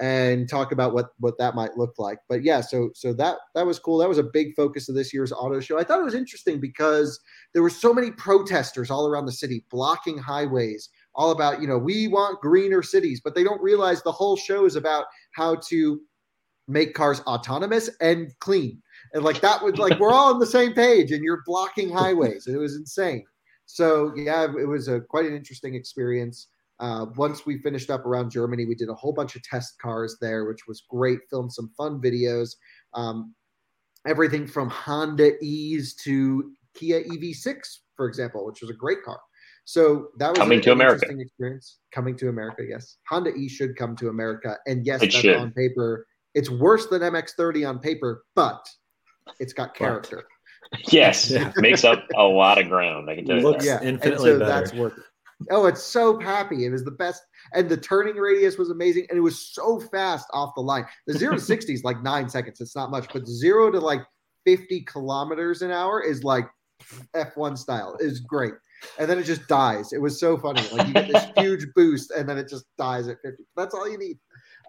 and talk about what what that might look like. But yeah, so so that that was cool. That was a big focus of this year's auto show. I thought it was interesting because there were so many protesters all around the city blocking highways, all about, you know, we want greener cities, but they don't realize the whole show is about how to make cars autonomous and clean. And like that was like we're all on the same page and you're blocking highways. It was insane. So yeah, it was a quite an interesting experience. Uh, once we finished up around Germany, we did a whole bunch of test cars there, which was great. Filmed some fun videos. Um, everything from Honda E's to Kia EV6, for example, which was a great car. So that was coming to America. Experience coming to America. Yes, Honda E should come to America, and yes, it that's should. on paper. It's worse than MX30 on paper, but it's got character. yes, yeah. makes up a lot of ground. I can tell you. Looks that. yeah, infinitely and so better. That's worth it. Oh, it's so happy. It was the best. And the turning radius was amazing. And it was so fast off the line. The zero to 60 is like nine seconds. It's not much, but zero to like 50 kilometers an hour is like F1 style. Is great. And then it just dies. It was so funny. Like you get this huge boost and then it just dies at 50. That's all you need.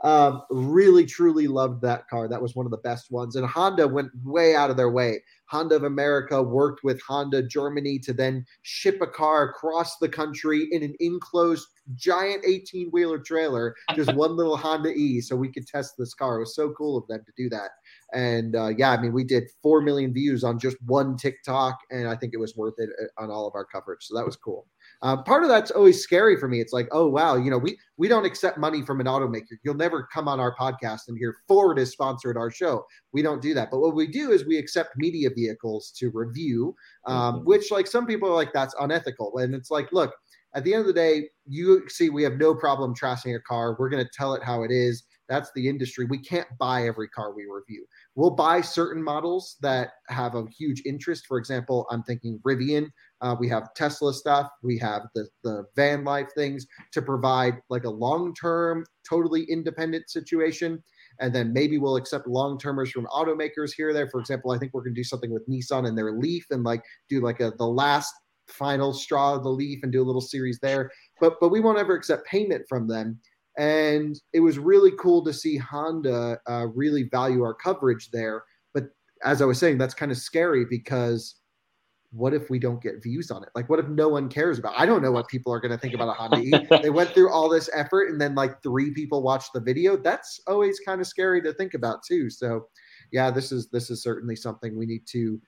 Um, really, truly loved that car. That was one of the best ones. And Honda went way out of their way. Honda of America worked with Honda Germany to then ship a car across the country in an enclosed giant 18 wheeler trailer, just one little Honda E, so we could test this car. It was so cool of them to do that. And uh, yeah, I mean, we did 4 million views on just one TikTok, and I think it was worth it uh, on all of our coverage. So that was cool. Uh, part of that's always scary for me. It's like, oh wow, you know, we we don't accept money from an automaker. You'll never come on our podcast and hear Ford is sponsored our show. We don't do that. But what we do is we accept media vehicles to review, um, mm-hmm. which like some people are like that's unethical. And it's like, look, at the end of the day, you see, we have no problem trashing a car. We're going to tell it how it is. That's the industry. We can't buy every car we review. We'll buy certain models that have a huge interest. For example, I'm thinking Rivian. Uh, we have Tesla stuff. We have the the van life things to provide like a long term, totally independent situation. And then maybe we'll accept long termers from automakers here there. For example, I think we're going to do something with Nissan and their Leaf and like do like a the last final straw of the Leaf and do a little series there. But but we won't ever accept payment from them And it was really cool to see Honda uh, really value our coverage there. But as I was saying, that's kind of scary because what if we don't get views on it? Like, what if no one cares about? It? I don't know what people are going to think about a Honda E. they went through all this effort, and then like three people watched the video. That's always kind of scary to think about too. So, yeah, this is this is certainly something we need to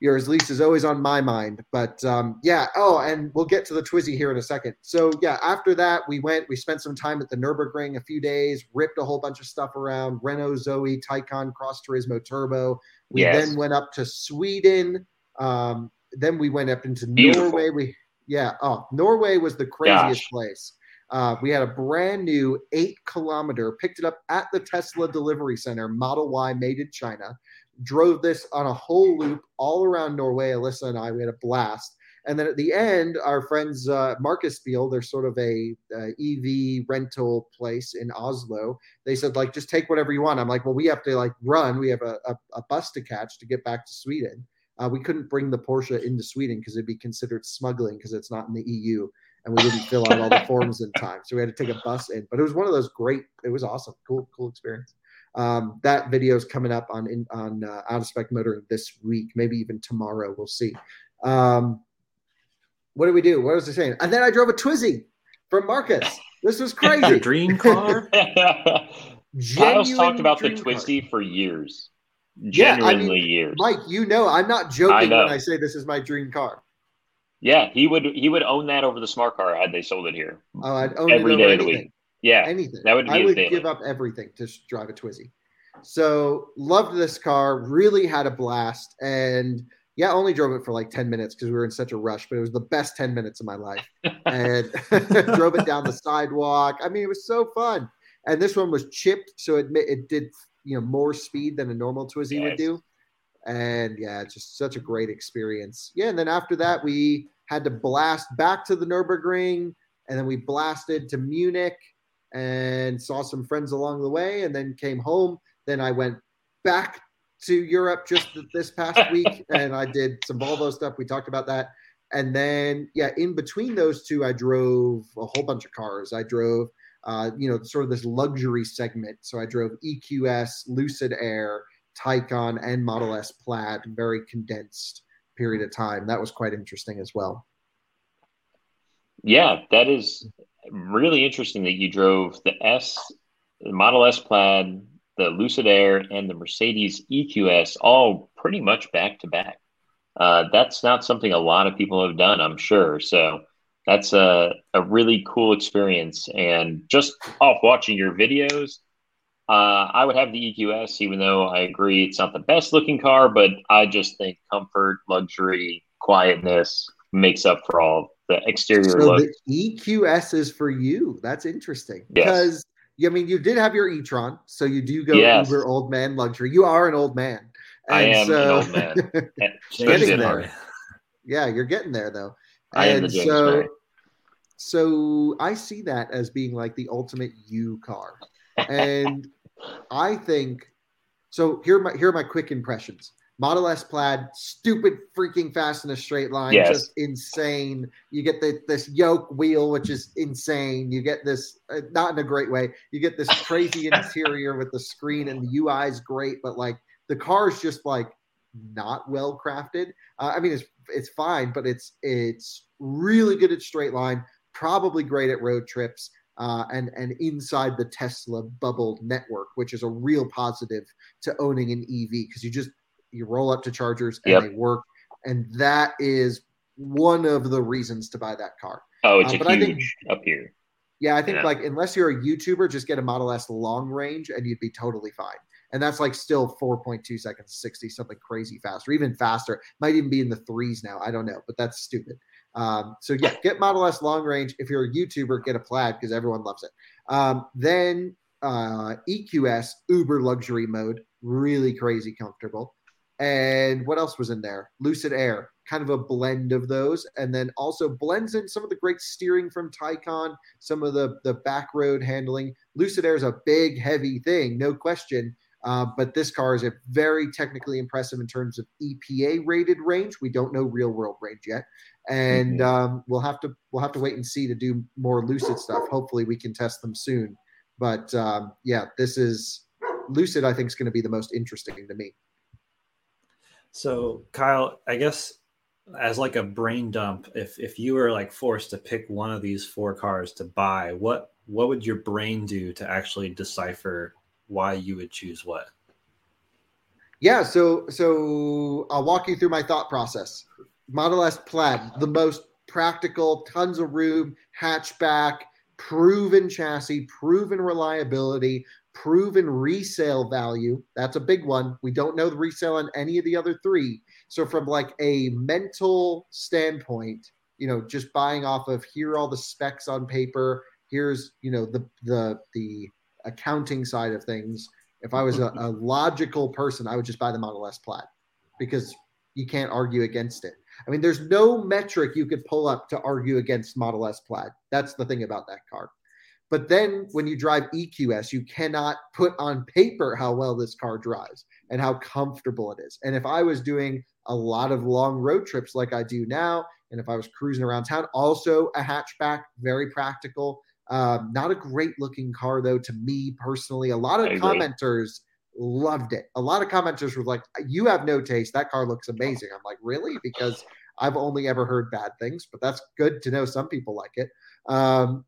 yours least is always on my mind. But um, yeah, oh, and we'll get to the Twizy here in a second. So yeah, after that, we went, we spent some time at the Nurburgring a few days, ripped a whole bunch of stuff around Renault Zoe, Taycan Cross Turismo Turbo. We yes. then went up to Sweden. Um, then we went up into Beautiful. Norway. We yeah, oh, Norway was the craziest Gosh. place. Uh, we had a brand new eight kilometer, picked it up at the Tesla delivery center, Model Y made in China drove this on a whole loop all around Norway. Alyssa and I, we had a blast. And then at the end, our friends uh, Markedsbil, they're sort of a, a, EV rental place in Oslo. They said like, just take whatever you want. I'm like, well, we have to like run. We have a, a, a bus to catch to get back to Sweden. Uh, we couldn't bring the Porsche into Sweden because it'd be considered smuggling because it's not in the EU, and we didn't fill out all the forms in time. So we had to take a bus in. But it was one of those great. It was awesome, cool, cool experience. Um, that video is coming up on in, on uh, out of spec motor this week, maybe even tomorrow. We'll see. Um, what did we do? What was I saying? And then I drove a Twizy from Marcus. This was crazy. Your dream car. Kyle's talked about the Twizy car. for years. Genuinely yeah, I mean, years. Mike, you know I'm not joking I when I say this is my dream car. Yeah, he would he would own that over the smart car had they sold it here. Oh, I'd own every it day of the week. Yeah, anything. That would I would give up everything to drive a Twizy. So loved this car. Really had a blast, and yeah, only drove it for like ten minutes because we were in such a rush. But it was the best ten minutes of my life, and drove it down the sidewalk. I mean, it was so fun. And this one was chipped, so it it did you know more speed than a normal Twizy yes. would do. And yeah, just such a great experience. Yeah, and then after that, we had to blast back to the Nurburgring, and then we blasted to Munich and saw some friends along the way and then came home. Then I went back to Europe just this past week and I did some Volvo stuff. We talked about that. And then, yeah, in between those two, I drove a whole bunch of cars. I drove, uh, you know, sort of this luxury segment. So I drove EQS, Lucid Air, Taycan, and Model S Plaid, very condensed period of time. That was quite interesting as well. Yeah, that is really interesting that you drove the S, the Model S Plaid, the Lucid Air, and the Mercedes EQS all pretty much back to back. Uh, that's not something a lot of people have done, I'm sure. So that's a, a really cool experience. And just off watching your videos, uh, I would have the EQS, even though I agree it's not the best looking car, but I just think comfort, luxury, quietness makes up for all the exterior so look. The EQS is for you. That's interesting yes. because I mean you did have your e-tron, so you do go yes. Uber old man luxury. You are an old man. And I am so, an old man. getting there. Yeah, you're getting there though. I and am the James so, so I see that as being like the ultimate you car, and I think so. Here are my here are my quick impressions. Model S plaid, stupid freaking fast in a straight line, yes. just insane. You get the, this yoke wheel, which is insane. You get this, uh, not in a great way. You get this crazy interior with the screen and the UI is great, but like the car is just like not well crafted. Uh, I mean, it's it's fine, but it's it's really good at straight line, probably great at road trips. Uh, and and inside the Tesla bubble network, which is a real positive to owning an EV because you just you roll up to chargers and yep. they work, and that is one of the reasons to buy that car. Oh, it's uh, a huge think, up here. Yeah, I think yeah. like unless you're a YouTuber, just get a Model S long range and you'd be totally fine. And that's like still 4.2 seconds, 60, something crazy fast, or even faster. Might even be in the threes now. I don't know, but that's stupid. Um, so yeah, get Model S long range. If you're a YouTuber, get a plaid because everyone loves it. Um, then uh, EQS Uber luxury mode, really crazy comfortable. And what else was in there? Lucid Air, kind of a blend of those, and then also blends in some of the great steering from Taycan, some of the the back road handling. Lucid Air is a big, heavy thing, no question. Uh, but this car is a very technically impressive in terms of EPA rated range. We don't know real world range yet. and mm-hmm. um, we'll have to we'll have to wait and see to do more lucid stuff. Hopefully, we can test them soon. But um, yeah, this is lucid. I think is going to be the most interesting to me. So, Kyle, I guess as like a brain dump, if if you were like forced to pick one of these four cars to buy, what what would your brain do to actually decipher why you would choose what? Yeah, so so I'll walk you through my thought process. Model S Plaid, the most practical, tons of room, hatchback, proven chassis, proven reliability, proven resale value. That's a big one. We don't know the resale on any of the other three. So from like a mental standpoint, you know, just buying off of here are all the specs on paper, here's, you know, the the the accounting side of things. If I was a, a logical person, I would just buy the Model S Plaid because you can't argue against it. I mean, there's no metric you could pull up to argue against Model S Plaid. That's the thing about that car. But then when you drive EQS, you cannot put on paper how well this car drives and how comfortable it is. And if I was doing a lot of long road trips like I do now, and if I was cruising around town, also a hatchback, very practical. Um, not a great looking car though to me personally. A lot of commenters loved it. A lot of commenters were like, "You have no taste. That car looks amazing." I'm like, "Really?" Because I've only ever heard bad things, but that's good to know. Some people like it. Um,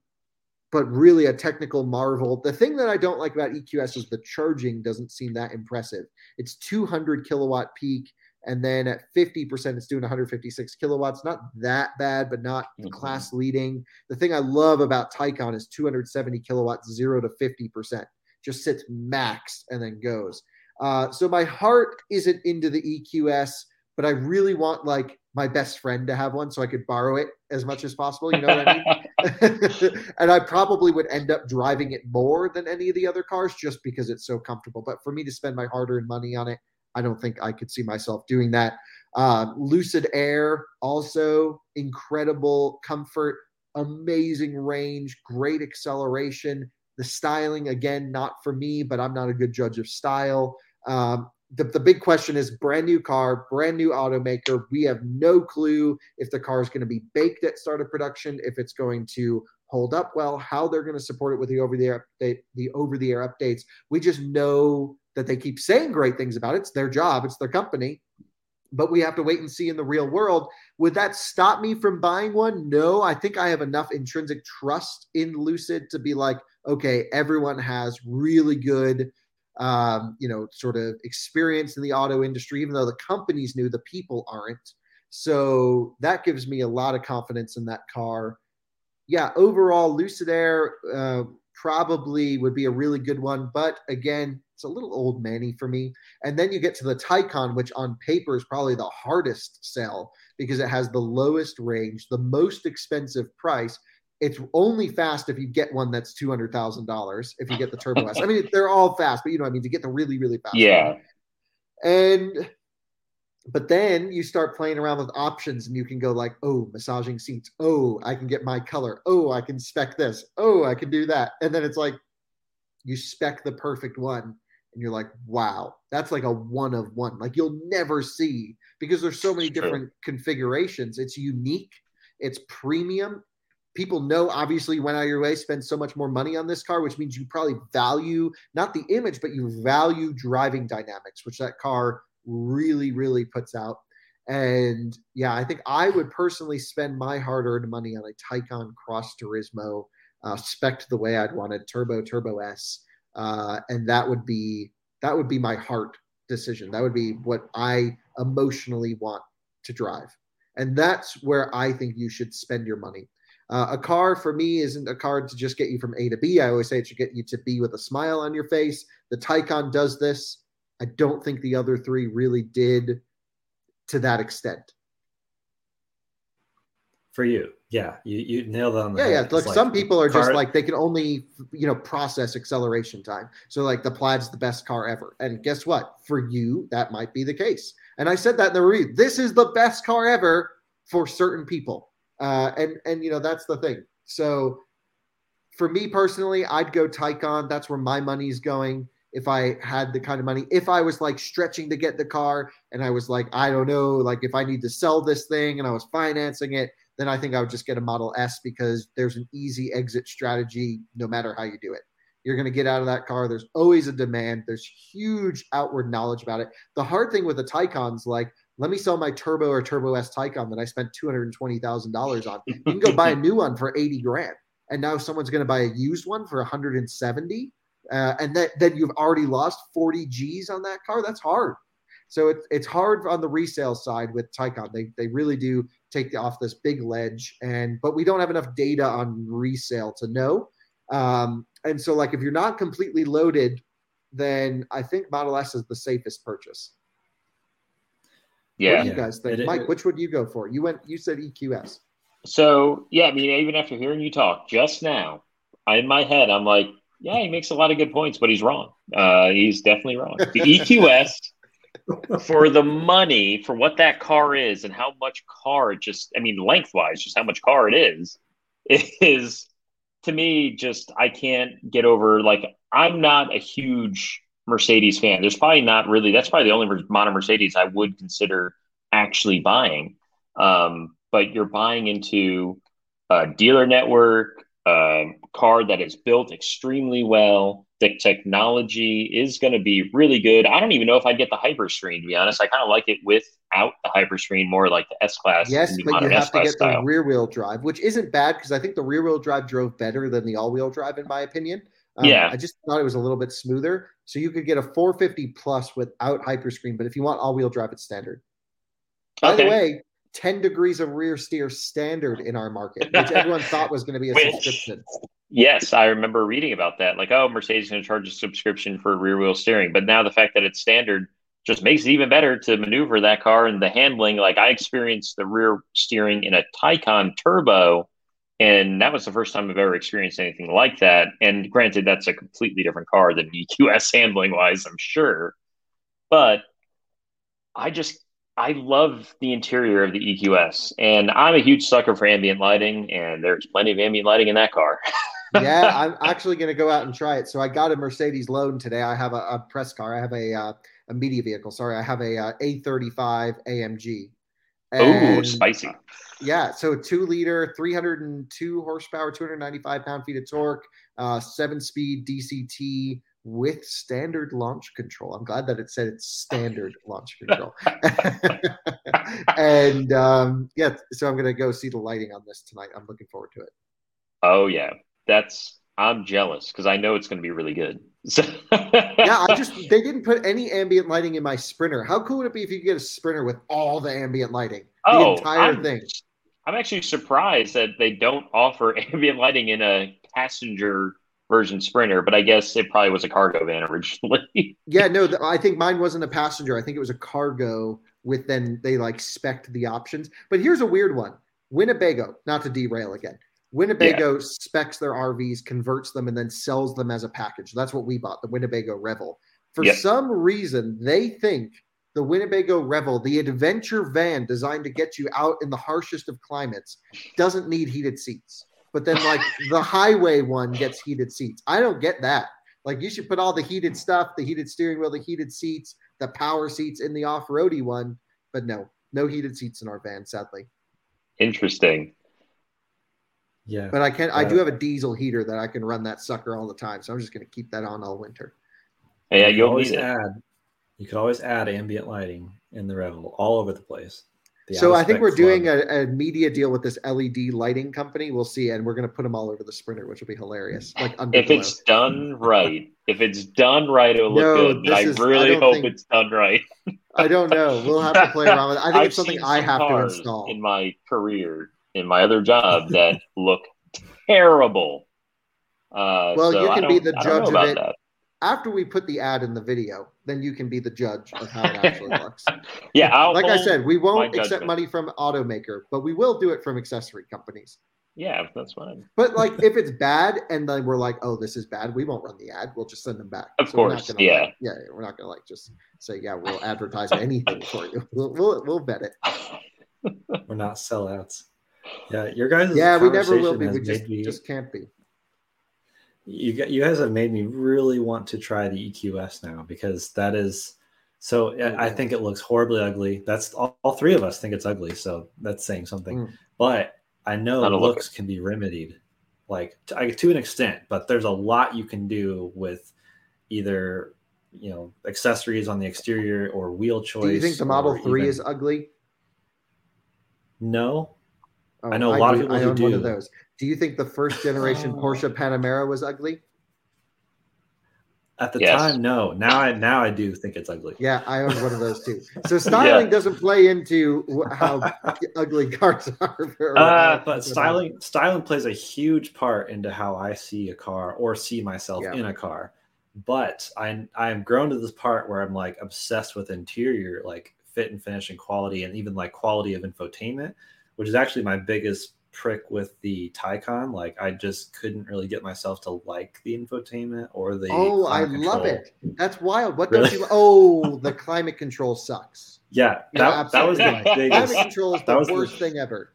but really a technical marvel. The thing that I don't like about EQS is the charging doesn't seem that impressive. It's 200 kilowatt peak, and then at 50%, it's doing 156 kilowatts. Not that bad, but not mm-hmm. class leading. The thing I love about Taycan is 270 kilowatts, zero to 50%. Just sits max and then goes. Uh, so my heart isn't into the EQS, but I really want like my best friend to have one so I could borrow it as much as possible. You know what I mean? and I probably would end up driving it more than any of the other cars just because it's so comfortable. But for me to spend my hard earned money on it, I don't think I could see myself doing that. Uh, Lucid Air, also incredible comfort, amazing range, great acceleration. The styling, again, not for me, but I'm not a good judge of style. Um, the, the big question is brand new car, brand new automaker. We have no clue if the car is going to be baked at start of production, if it's going to hold up well, how they're going to support it with the over the air update, the over the air updates. We just know that they keep saying great things about it. It's their job, it's their company. But we have to wait and see in the real world. Would that stop me from buying one? No, I think I have enough intrinsic trust in Lucid to be like, okay, everyone has really good um, you know, sort of experience in the auto industry, even though the companies knew the people aren't. So that gives me a lot of confidence in that car. Yeah, overall, Lucid Air uh, probably would be a really good one, but again, it's a little old manny for me. And then you get to the Taycan, which on paper is probably the hardest sell because it has the lowest range, the most expensive price, it's only fast if you get one that's two hundred thousand dollars. If you get the Turbo S, I mean they're all fast, but you know I mean to get the really really fast. Yeah. One. And but then you start playing around with options and you can go like, oh, massaging seats. Oh, I can get my color. Oh, I can spec this. Oh, I can do that. And then it's like you spec the perfect one and you're like, wow, that's like a one of one. Like you'll never see because there's so many different configurations. It's unique, it's premium, people know obviously went out of your way spend so much more money on this car which means you probably value not the image but you value driving dynamics which that car really really puts out. And yeah i think i would personally spend my hard-earned money on a Taycan Cross Turismo uh, spec the way i'd wanted turbo turbo s. Uh, and that would be that would be my heart decision. That would be what i emotionally want to drive. And that's where i think you should spend your money uh, a car for me isn't a car to just get you from A to B. I always say it should get you to B with a smile on your face. The Taycan does this. I don't think the other three really did to that extent. For you, yeah, you, you nailed on the yeah, head. yeah. Like, like, some people are car- just like they can only you know process acceleration time. So like the Plaid's the best car ever, and guess what? For you, that might be the case. And I said that in the review. This is the best car ever for certain people. Uh, and and you know that's the thing. So for me personally, I'd go Taycan. That's where my money's going. if I had the kind of money. If I was like stretching to get the car and I was like, I don't know, like if I need to sell this thing and I was financing it, then I think I would just get a Model S because there's an easy exit strategy no matter how you do it. You're going to get out of that car. There's always a demand. There's huge outward knowledge about it. The hard thing with the Taycan's like, let me sell my Turbo or Turbo S Taycan that I spent $220,000 on. You can go buy a new one for 80 grand. And now someone's going to buy a used one for 170. Uh, and that, then you've already lost 40 G's on that car. That's hard. So it's it's hard on the resale side with Taycan. They they really do take off this big ledge, and but we don't have enough data on resale to know. Um, and so like if you're not completely loaded, then I think Model S is the safest purchase. Yeah. What do you guys think, it, Mike? It, which would you go for? You went. You said EQS. So yeah, I mean, even after hearing you talk just now, I, in my head, I'm like, yeah, he makes a lot of good points, but he's wrong. Uh, he's definitely wrong. The EQS for the money for what that car is and how much car it just I mean lengthwise just how much car it is is to me just I can't get over like I'm not a huge Mercedes fan. There's probably not really that's probably the only modern Mercedes I would consider actually buying. Um, but you're buying into a dealer network, a car that is built extremely well the technology is going to be really good. I don't even know if I'd get the Hyperscreen to be honest. I kind of like it without the Hyperscreen, more like the S class. Yes, but you have S-class to get style. the rear wheel drive, which isn't bad because I think the rear wheel drive drove better than the all wheel drive in my opinion. Um, yeah, I just thought it was a little bit smoother. So you could get a 450 plus without Hyperscreen, but if you want all wheel drive, it's standard. By okay. the way, 10 degrees of rear steer standard in our market, which everyone thought was going to be a which, subscription. Yes, I remember reading about that. Like, oh, Mercedes is going to charge a subscription for rear wheel steering. But now the fact that it's standard just makes it even better to maneuver that car and the handling. Like, I experienced the rear steering in a Taycan Turbo, and that was the first time I've ever experienced anything like that. And granted, that's a completely different car than EQS handling wise, I'm sure. But I just I love the interior of the EQS, and I'm a huge sucker for ambient lighting, and there's plenty of ambient lighting in that car. yeah, I'm actually going to go out and try it. So I got a Mercedes loan today. I have a, a press car. I have a uh, a media vehicle. Sorry, I have a uh, A35 AMG. Oh, spicy. Yeah, so two liter, 302 horsepower, 295 pound feet of torque, uh, seven speed DCT with standard launch control. I'm glad that it said it's standard launch control. and um, yeah, so I'm going to go see the lighting on this tonight. I'm looking forward to it. Oh, yeah. That's, I'm jealous because I know it's going to be really good. yeah, I just, they didn't put any ambient lighting in my Sprinter. How cool would it be if you could get a Sprinter with all the ambient lighting? The oh, entire I'm, thing. I'm actually surprised that they don't offer ambient lighting in a passenger version Sprinter, but I guess it probably was a cargo van originally. yeah, no, the, I think mine wasn't a passenger. I think it was a cargo with then they like spec the options. But here's a weird one Winnebago, not to derail again. Winnebago yeah. specs their RVs, converts them, and then sells them as a package. That's what we bought, the Winnebago Revel. For yep. some reason, they think the Winnebago Revel, the adventure van designed to get you out in the harshest of climates, doesn't need heated seats but then like the highway one gets heated seats. I don't get that. Like you should put all the heated stuff, the heated steering wheel, the heated seats, the power seats in the off-roady one, but no, no heated seats in our van, sadly. Interesting. Yeah. But I can uh, I do have a diesel heater that I can run that sucker all the time. So I'm just gonna keep that on all winter. Yeah, you'll always add you could always add ambient lighting in the Revel all over the place so I think we're doing a, a, media deal with this LED lighting company. We'll see, and we're going to put them all over the Sprinter, which will be hilarious. Like if it's done right, if it's done right, it'll look no, good. But I really I hope think, it's done right. I don't know. We'll have to play around with it. I think I've it's something I have to install in my career, in my other job that look terrible. Uh, well, so you can be the judge of it. That after we put the ad in the video, then you can be the judge of how it actually looks. yeah, I'll like I said, we won't accept money from automaker, but we will do it from accessory companies. Yeah, that's fine. But like, if it's bad, and then we're like, "Oh, this is bad," we won't run the ad. We'll just send them back. Of so course, gonna, yeah, like, yeah. We're not gonna like just say, "Yeah, we'll advertise anything for you." We'll we'll, we'll vet it. we're not sellouts. Yeah, your guys. Yeah, we never will be. We just, me... just can't be. you you guys have made me really want to try the EQS now because that is so oh, I think it looks horribly ugly. That's all, all, three of us think it's ugly, so that's saying something. Mm. But I know that looks can be remedied, like to, to an extent. But there's a lot you can do with either you know accessories on the exterior or wheel choice. Do you think the Model Three even... is ugly? No, oh, I know a lot do, of people I own do. One of those. Do you think the first generation Porsche Panamera was ugly? At the yes. time, no. Now I now I do think it's ugly. Yeah, I own one of those too. So styling yeah. doesn't play into how ugly cars are. Uh, but styling styling plays a huge part into how I see a car or see myself yeah. in a car. But I I am grown to this part where I'm like obsessed with interior, like fit and finish and quality, and even like quality of infotainment, which is actually my biggest prick with the Taycan. Like I just couldn't really get myself to like the infotainment or the. Oh, I control. love it. That's wild. What really? don't you? Oh, the climate control sucks. Yeah, that, that was the biggest. Climate control is the worst the, thing ever.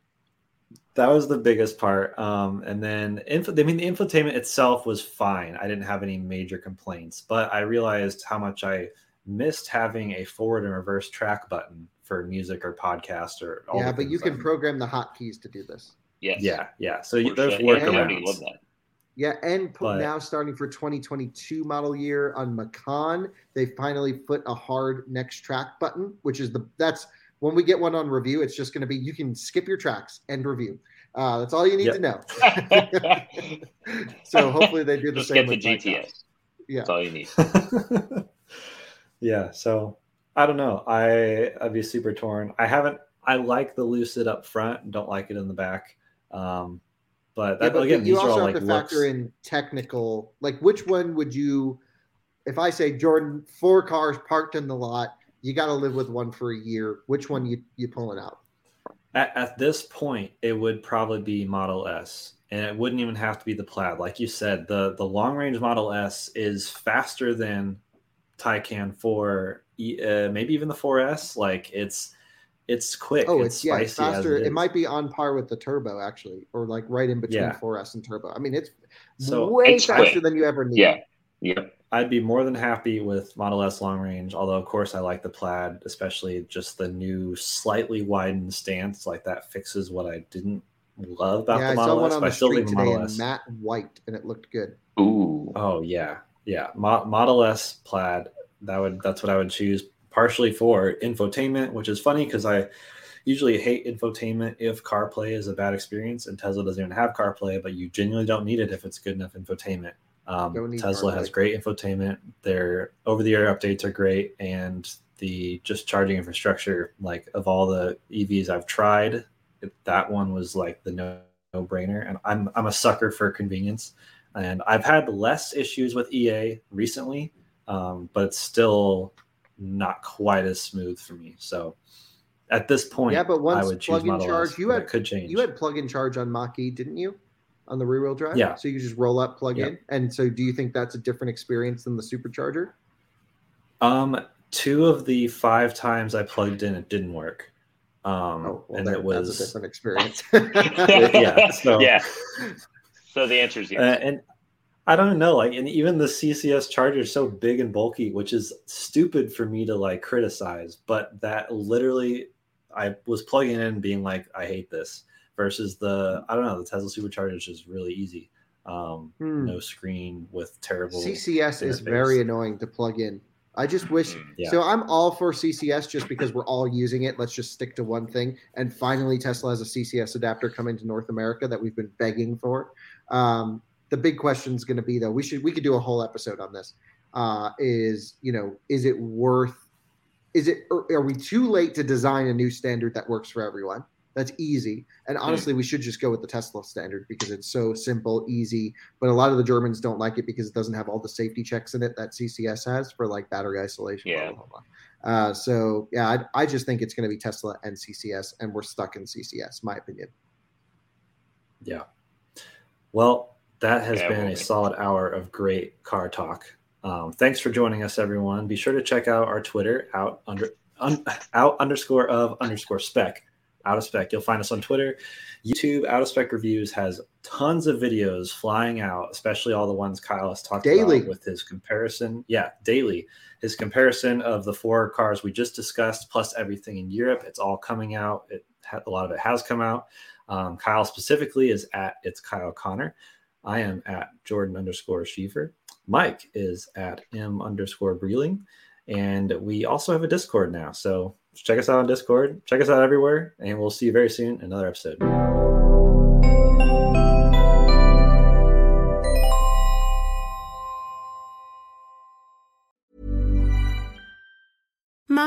That was the biggest part. Um, and then info. I mean, the infotainment itself was fine. I didn't have any major complaints, but I realized how much I missed having a forward and reverse track button for music or podcast or yeah but you can program the hotkeys to do this Yes. Yeah, yeah. So For there's sure. workarounds. love that. Yeah, and but, now starting for 2022 model year on Macan, they finally put a hard next track button, which is the that's when we get one on review, it's just going to be you can skip your tracks and review. Uh, that's all you need yep. to know. so hopefully they do the just same. Get the GTS. Yeah, that's all you need. yeah. So I don't know. I I'd be super torn. I haven't. I like the lucid up front. Don't like it in the back. Um, but, that, yeah, but again, you also have like to factor in technical. Like, which one would you? If I say Jordan, four cars parked in the lot, you got to live with one for a year. Which one you you pulling out? At, at this point, it would probably be Model S, and it wouldn't even have to be the Plaid. Like you said, the the long range Model S is faster than Taycan 4, uh, maybe even the 4S. Like it's it's quick. Oh, it's, it's yeah, it's faster. It, it, might be on par with the turbo actually, or like right in between yeah. 4S and turbo. I mean, it's so way it's faster quick. than you ever need. Yeah, yeah. I'd be more than happy with Model S long range. Although, of course, I like the plaid, especially just the new slightly widened stance. Like that fixes what I didn't love about yeah, the Model S. I saw one on the street today in matte white, and it looked good. Ooh. Oh yeah, yeah. Mo- Model S plaid. That would that's what I would choose partially for infotainment, which is funny because I usually hate infotainment if CarPlay is a bad experience, and Tesla doesn't even have CarPlay, but you genuinely don't need it if it's good enough infotainment. Um, Tesla has great infotainment. Their over-the-air updates are great, and the just charging infrastructure, like of all the EVs I've tried, that one was like the no brainer. And I'm I'm a sucker for convenience, and I've had less issues with EA recently, um, but it's still not quite as smooth for me. So at this point, yeah, but once I would plug in charge, S, you had could change. You had plug in charge on Mach-E, didn't you? On the rear wheel drive, yeah. So you just roll up, plug in, and so do you think that's a different experience than the supercharger? Um, two of the five times I plugged in, it didn't work. Um, oh, well, and that, it was a different experience. yeah. So, yeah. So the answer is yes. Uh, and I don't know. Like, and even the CCS charger is so big and bulky, which is stupid for me to like criticize. But that literally, I was plugging in being like, I hate this. Versus the, I don't know, the Tesla supercharger is just really easy. Um, hmm. No screen with terrible. CCS interface. is very annoying to plug in. I just wish. Hmm. Yeah. So I'm all for CCS just because we're all using it. Let's just stick to one thing. And finally, Tesla has a CCS adapter coming to North America that we've been begging for. Um, the big question is going to be though we should we could do a whole episode on this uh, is you know is it worth is it are we too late to design a new standard that works for everyone? That's easy. And honestly we should just go with the tesla standard because it's so simple easy but a lot of the germans don't like it because it doesn't have all the safety checks in it that ccs has for like battery isolation yeah. Blah, blah, blah. Uh, so yeah I, I just think it's going to be tesla and ccs and we're stuck in ccs my opinion. Yeah. Well that has yeah, been a solid hour of great car talk. Um, thanks for joining us, everyone. Be sure to check out our Twitter out under un, out underscore of underscore spec. Out of Spec. You'll find us on Twitter, YouTube. Out of Spec Reviews has tons of videos flying out, especially all the ones Kyle has talked daily. about with his comparison. Yeah, daily. His comparison of the four cars we just discussed, plus everything in Europe. It's all coming out. It a lot of it has come out. Um, Kyle specifically is at it's Kyle Conner. I am at Jordan underscore Schiefer. Mike is at M underscore Breeling. And we also have a Discord now. So check us out on Discord. Check us out everywhere. And we'll see you very soon another episode.